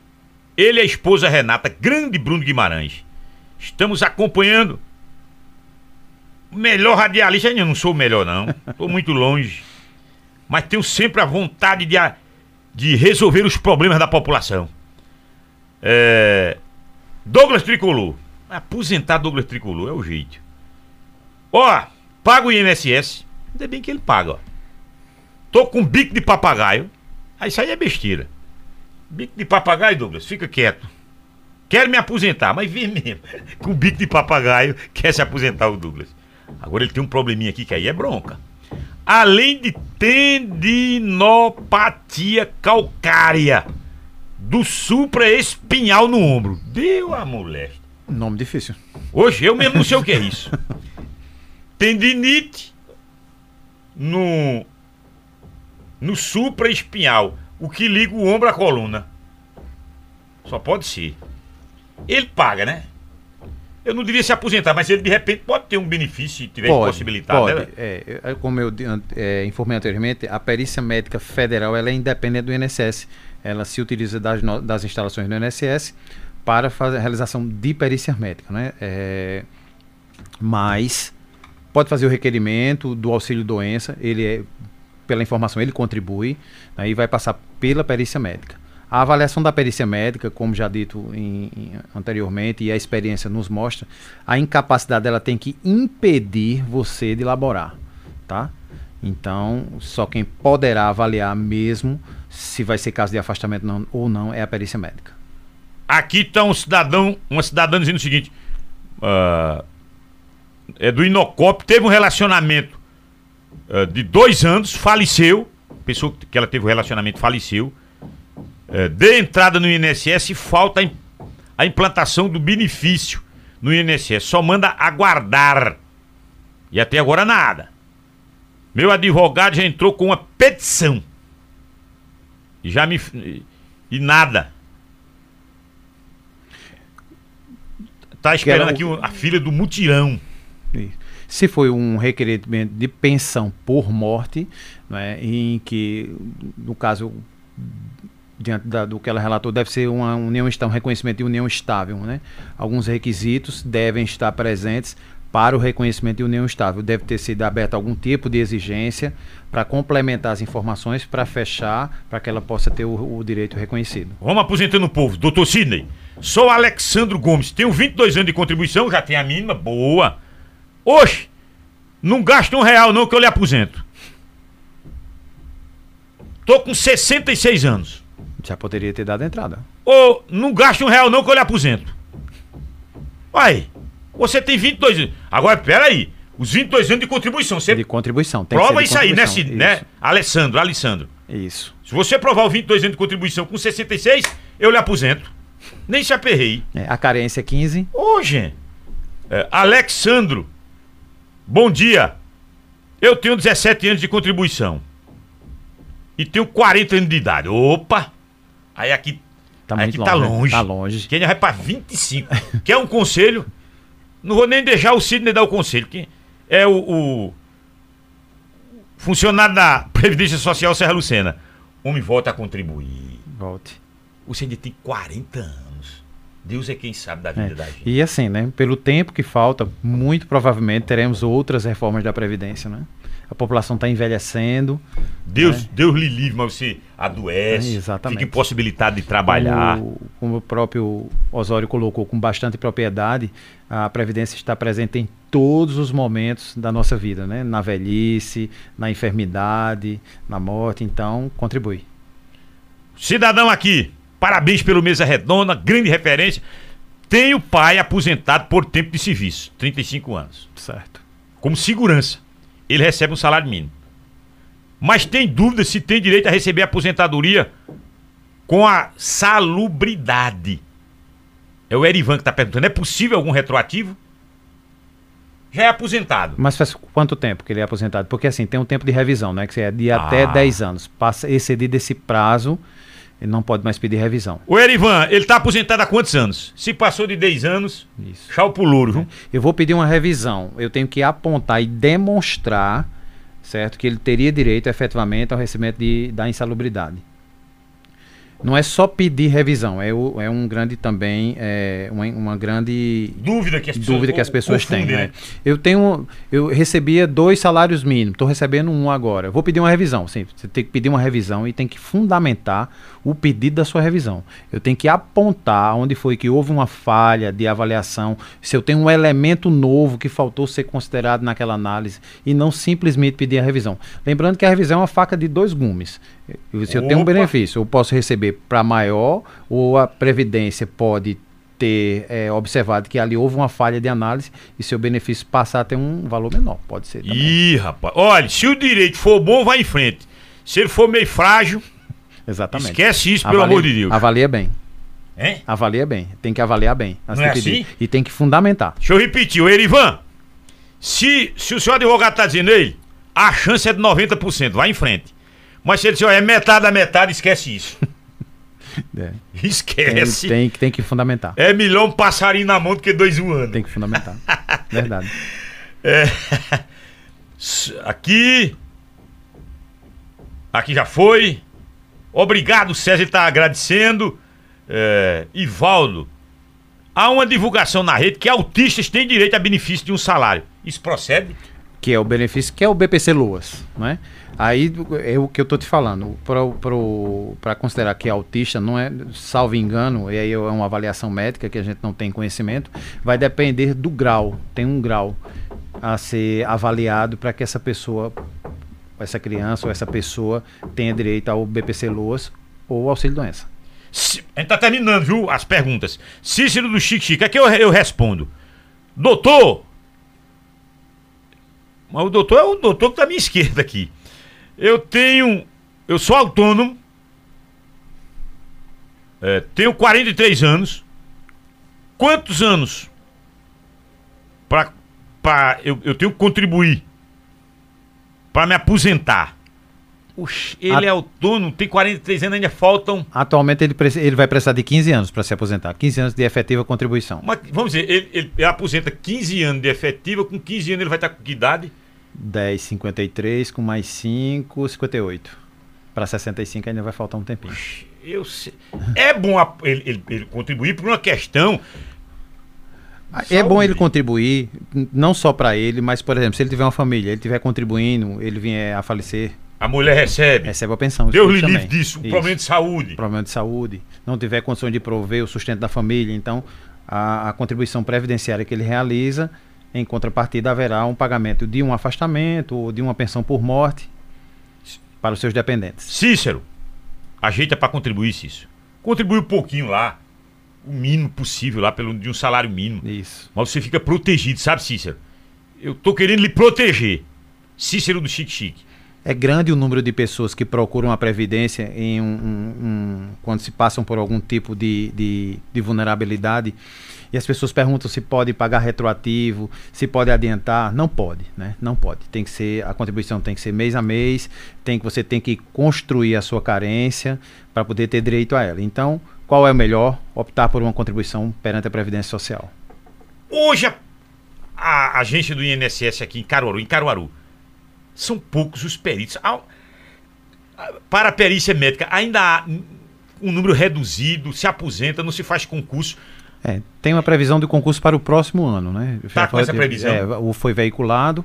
Ele e a esposa Renata, grande Bruno Guimarães. Estamos acompanhando o melhor radialista. Eu não sou o melhor, não. (laughs) Estou muito longe. Mas tenho sempre a vontade de, de resolver os problemas da população. É... Douglas Tricolor. Aposentar Douglas Tricolor é o jeito. Ó, paga o INSS. Ainda bem que ele paga, ó. Tô com bico de papagaio. Aí isso aí é besteira. Bico de papagaio, Douglas, fica quieto. Quero me aposentar, mas vê mesmo. (laughs) Com bico de papagaio, quer se aposentar o Douglas. Agora ele tem um probleminha aqui que aí é bronca. Além de tendinopatia calcária do supra-espinhal no ombro. Deu a mulher. Nome difícil. Hoje eu mesmo não sei o que é isso. Tendinite no no supra-espinhal, o que liga o ombro à coluna. Só pode ser. Ele paga, né? Eu não devia se aposentar, mas ele de repente pode ter um benefício se tiver pode, possibilitado. Pode. Né? É, é, como eu é, informei anteriormente, a perícia médica federal ela é independente do INSS. Ela se utiliza das, das instalações do INSS para fazer a realização de perícia médica, né? É, mas pode fazer o requerimento do auxílio doença. Ele é pela informação ele contribui né, e vai passar pela perícia médica. A avaliação da perícia médica, como já dito em, em, anteriormente, e a experiência nos mostra, a incapacidade dela tem que impedir você de elaborar, tá? Então, só quem poderá avaliar mesmo se vai ser caso de afastamento não, ou não é a perícia médica. Aqui está um cidadão, uma cidadã dizendo o seguinte: uh, é do Inocop, teve um relacionamento uh, de dois anos, faleceu. Pessoa que ela teve um relacionamento faleceu. Uh, de entrada no INSS, falta a implantação do benefício no INSS. Só manda aguardar. E até agora nada. Meu advogado já entrou com uma petição. E já me. E nada. Tá esperando aqui a filha do mutirão. Isso. Se foi um requerimento de pensão por morte, né, em que, no caso, diante da, do que ela relatou, deve ser uma união um reconhecimento de união estável. Né? Alguns requisitos devem estar presentes para o reconhecimento de união estável. Deve ter sido aberto algum tipo de exigência para complementar as informações, para fechar, para que ela possa ter o, o, direito reconhecido. Vamos aposentando o povo. Doutor Sidney, sou Alexandro Gomes, tenho 22 anos de contribuição, já tenho a mínima, boa. Oxe, não gasta um real não que eu lhe aposento. Tô com 66 anos. Já poderia ter dado entrada. Ô, não gasta um real não que eu lhe aposento. Vai. Você tem 22 anos. Agora, peraí. Os 22 anos de contribuição. Você de contribuição. Tem prova isso aí, né, Cid, né? Alessandro, Alessandro. Isso. Se você provar o 22 anos de contribuição com 66, eu lhe aposento. Nem se aperrei. É, a carência é 15. Ô, gente. É, Alexandro. Bom dia. Eu tenho 17 anos de contribuição. E tenho 40 anos de idade. Opa! Aí aqui. Tá aí aqui longe, tá longe. Tá longe. Quem vai pra 25. (laughs) Quer um conselho? Não vou nem deixar o Sidney dar o conselho. Que é o, o funcionário da Previdência Social Serra Lucena. Homem, volta a contribuir. Volte. Você ainda tem 40 anos. Deus é quem sabe da vida é. da gente. E assim, né? Pelo tempo que falta, muito provavelmente teremos outras reformas da Previdência, né? A população está envelhecendo. Deus, né? Deus lhe livre, mas você adoece, é, fica impossibilitado de trabalhar. O como o próprio Osório colocou com bastante propriedade, a Previdência está presente em todos os momentos da nossa vida, né? Na velhice, na enfermidade, na morte, então contribui. Cidadão aqui, parabéns pelo Mesa Redonda, grande referência. Tem o pai aposentado por tempo de serviço, 35 anos. Certo. Como segurança. Ele recebe um salário mínimo. Mas tem dúvida se tem direito a receber aposentadoria com a salubridade. É o Erivan que está perguntando. É possível algum retroativo? Já é aposentado. Mas faz quanto tempo que ele é aposentado? Porque assim, tem um tempo de revisão, né? Que é de até Ah. 10 anos. Passa excedido esse prazo, ele não pode mais pedir revisão. O Erivan, ele está aposentado há quantos anos? Se passou de 10 anos, Isso. tchau pro louro, viu? Eu vou pedir uma revisão. Eu tenho que apontar e demonstrar, certo, que ele teria direito efetivamente ao recebimento de, da insalubridade. Não é só pedir revisão, é, o- é um grande também, é, uma, uma grande Dúvida que as pessoas, dúvida que as pessoas têm. confundem, Né? Eu tenho, eu recebia dois salários mínimos, estou recebendo um agora. Vou pedir uma revisão. Sim, você tem que pedir uma revisão e tem que fundamentar o pedido da sua revisão. Eu tenho que apontar onde foi que houve uma falha de avaliação, se eu tenho um elemento novo que faltou ser considerado naquela análise e não simplesmente pedir a revisão. Lembrando que a revisão é uma faca de dois gumes. Se eu tenho um benefício, eu posso receber para maior ou a previdência pode ter é, observado que ali houve uma falha de análise e seu benefício passar a ter um valor menor. Pode ser também. Ih, rapaz. Olha, se o direito for bom, vai em frente. Se ele for meio frágil, Exatamente. esquece isso, pelo Avalia- amor de Deus. Avalia bem. Hein? Avalia bem. Tem que avaliar bem. Não é assim? E tem que fundamentar. Deixa eu repetir, o Erivan. Se, se o seu advogado tá dizendo ele, a chance é de 90%, vai em frente. Mas se ele disser, é metade da metade, esquece isso. (laughs) É. Tem, Esquece. tem, que- tem que fundamentar. É melhor um passarinho na mão do que dois voando. Tem que fundamentar. (laughs) Verdade. S- Aqui. Aqui já foi. Obrigado, César está agradecendo. É, Ivaldo. Há uma divulgação na rede que autistas têm direito a benefício de um salário. Isso procede? que é o benefício, que é o BPC Luas, né? Aí é o que eu tô te falando, para considerar que é autista, não é, salvo engano, e aí é uma avaliação médica que a gente não tem conhecimento, vai depender do grau, tem um grau a ser avaliado para que essa pessoa, essa criança ou essa pessoa tenha direito ao BPC Luas ou auxílio doença. Se- A gente tá terminando, viu? As perguntas. Cícero do Chique Chique. Aqui eu, eu respondo. Doutor. Mas o doutor é o doutor que tá à minha esquerda aqui. Eu tenho. Eu sou autônomo. É, tenho 43 anos. Quantos anos? Pra, eu, eu tenho que contribuir para me aposentar. Oxe, ele A- é autônomo, tem 43 anos, ainda faltam Atualmente ele, ele vai precisar de 15 anos para se aposentar, 15 anos de efetiva contribuição. Mas, vamos dizer, ele, ele- ele aposenta 15 anos de efetiva, com 15 anos ele vai estar com que idade? 10, 53, com mais 5, 58. Para 65 ainda vai faltar um tempinho. Eu sei. É bom a- ele, ele- ele contribuir por uma questão. É bom ele Saúde. contribuir, não só para ele, mas, por exemplo, se ele tiver uma família, ele estiver contribuindo, ele vier a falecer, A mulher recebe. recebe a pensão. Deus lhe livre disso. Um problema de saúde. Problema de saúde, não tiver condições de prover o sustento da família, então a, a contribuição previdenciária que ele realiza, em contrapartida haverá um pagamento de um afastamento ou de uma pensão por morte para os seus dependentes. Cícero, ajeita para contribuir, Cícero. Contribui um pouquinho lá. O mínimo possível lá, pelo, de um salário mínimo. Isso. Mas você fica protegido, sabe, Cícero? Eu tô querendo lhe proteger. Cícero do Chique Chique. É grande o número de pessoas que procuram a Previdência em um, um- um- quando se passam por algum tipo de, de, de vulnerabilidade. E as pessoas perguntam se pode pagar retroativo, se pode adiantar. Não pode, né? Não pode. Tem que ser, a contribuição tem que ser mês a mês, tem que, você tem que construir a sua carência para poder ter direito a ela. Então, qual é o melhor? Optar por uma contribuição perante a Previdência Social. Hoje a, a agência do INSS aqui em Caruaru, em Caruaru, são poucos os peritos. Para a perícia médica, ainda há um número reduzido, se aposenta, não se faz concurso. É, tem uma previsão de concurso para o próximo ano, né? Tá com essa previsão? É, foi veiculado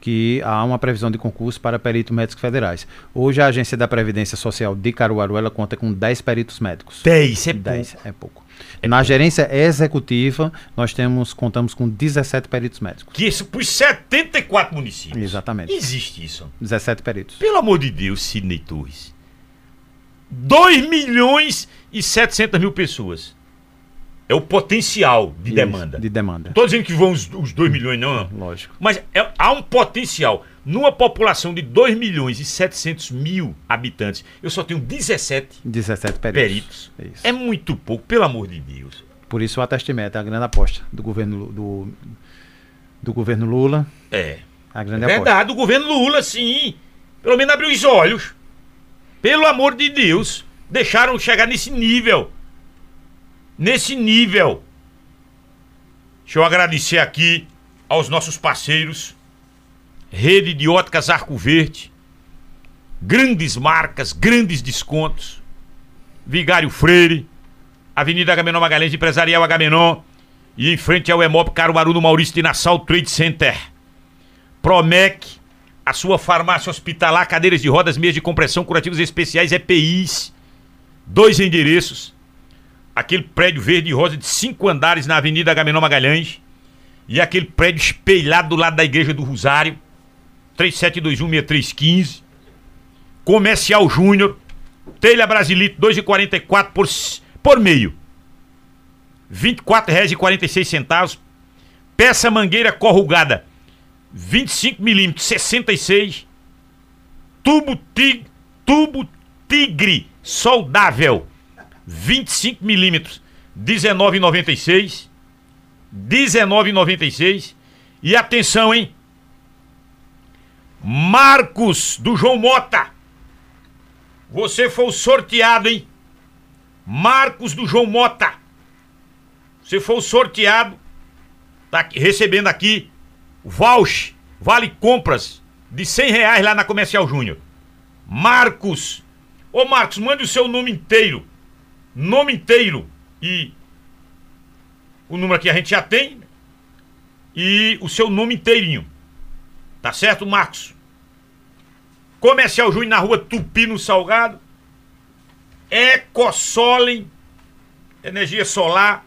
que há uma previsão de concurso para peritos médicos federais. Hoje a Agência da Previdência Social de Caruaru ela conta com 10 peritos médicos. 10, é 10 é pouco. Na gerência executiva, nós temos contamos com 17 peritos médicos. Que isso por 74 municípios. Exatamente. Existe isso. 17 peritos. Pelo amor de Deus, Sidney Torres. 2 milhões e 700 mil pessoas. É o potencial de Isso, demanda. De demanda. Tô dizendo que vão os, os 2 milhões, não. não. Lógico. Mas é- há um potencial. Numa população de 2 milhões e 700 mil habitantes, eu só tenho 17 17 peritos. peritos. Isso. É muito pouco, pelo amor de Deus. Por isso o atestimento é a grande aposta do governo do, do governo Lula. É. A É grande aposta. verdade, o governo Lula, sim. Pelo menos abriu os olhos. Pelo amor de Deus. Deixaram chegar nesse nível. Nesse nível. Deixa eu agradecer aqui aos nossos parceiros. Rede de Óticas Arco Verde. Grandes marcas, grandes descontos. Vigário Freire. Avenida Agamenon Magalhães, Empresarial Agamenon. E em frente ao Emop Caruaru no Maurício de Nassau Trade Center. Promec, a sua farmácia hospitalar, cadeiras de rodas, meias de compressão, curativos especiais, EPIs. Dois endereços. Aquele prédio verde e rosa de cinco andares na Avenida Agamenon Magalhães. E aquele prédio espelhado do lado da Igreja do Rosário. 37216315. Comercial Júnior. Telha Brasilito, 2,44 por, por meio. R$ 24,46. Peça mangueira corrugada. 25 milímetros, 66. Tubo, tig, tubo tigre soldável, 25 milímetros, 19,96. 19,96. E atenção, hein? Marcos do João Mota. Você foi sorteado, hein? Marcos do João Mota. Você foi sorteado. Tá aqui- recebendo aqui voucher, vale compras de 100 reais lá na Comercial Júnior. Marcos. Ô Marcos, mande o seu nome inteiro. Nome inteiro. E o número aqui a gente já tem. E o seu nome inteirinho. Tá certo, Marcos? Comercial Júnior na rua Tupi, no Salgado. Ecosolen, energia solar.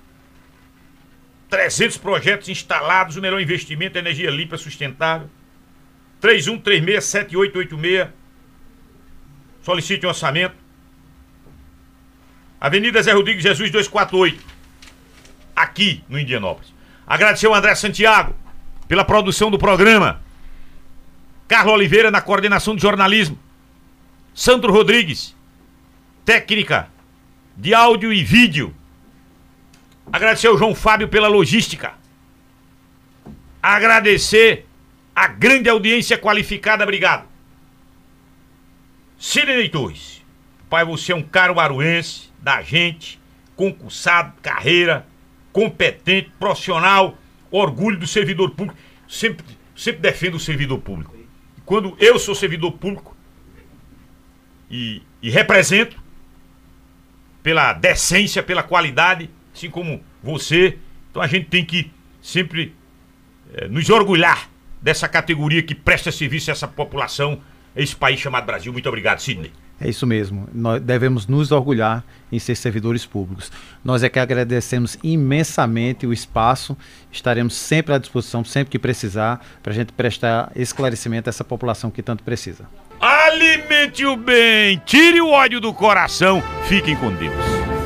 300 projetos instalados, o melhor investimento, energia limpa, sustentável. 31367886. Solicite um orçamento. Avenida Zé Rodrigues Jesus 248. Aqui no Indianópolis. Agradecer ao André Santiago pela produção do programa. Carlos Oliveira na coordenação de jornalismo. Sandro Rodrigues, técnica de áudio e vídeo. Agradecer ao João Fábio pela logística. Agradecer a grande audiência qualificada, obrigado. Sidney Torres. Pai, você é um caruaruense da gente, concursado, carreira, competente, profissional, orgulho do servidor público. Sempre, sempre defendo o servidor público. Quando eu sou servidor público e, e represento pela decência, pela qualidade, assim como você, então a gente tem que sempre eh, nos orgulhar dessa categoria que presta serviço a essa população, a esse país chamado Brasil. Muito obrigado, Sidney. É isso mesmo. Nós devemos nos orgulhar em ser servidores públicos. Nós é que agradecemos imensamente o espaço. Estaremos sempre à disposição, sempre que precisar, para a gente prestar esclarecimento a essa população que tanto precisa. Alimente o bem, tire o ódio do coração, fiquem com Deus.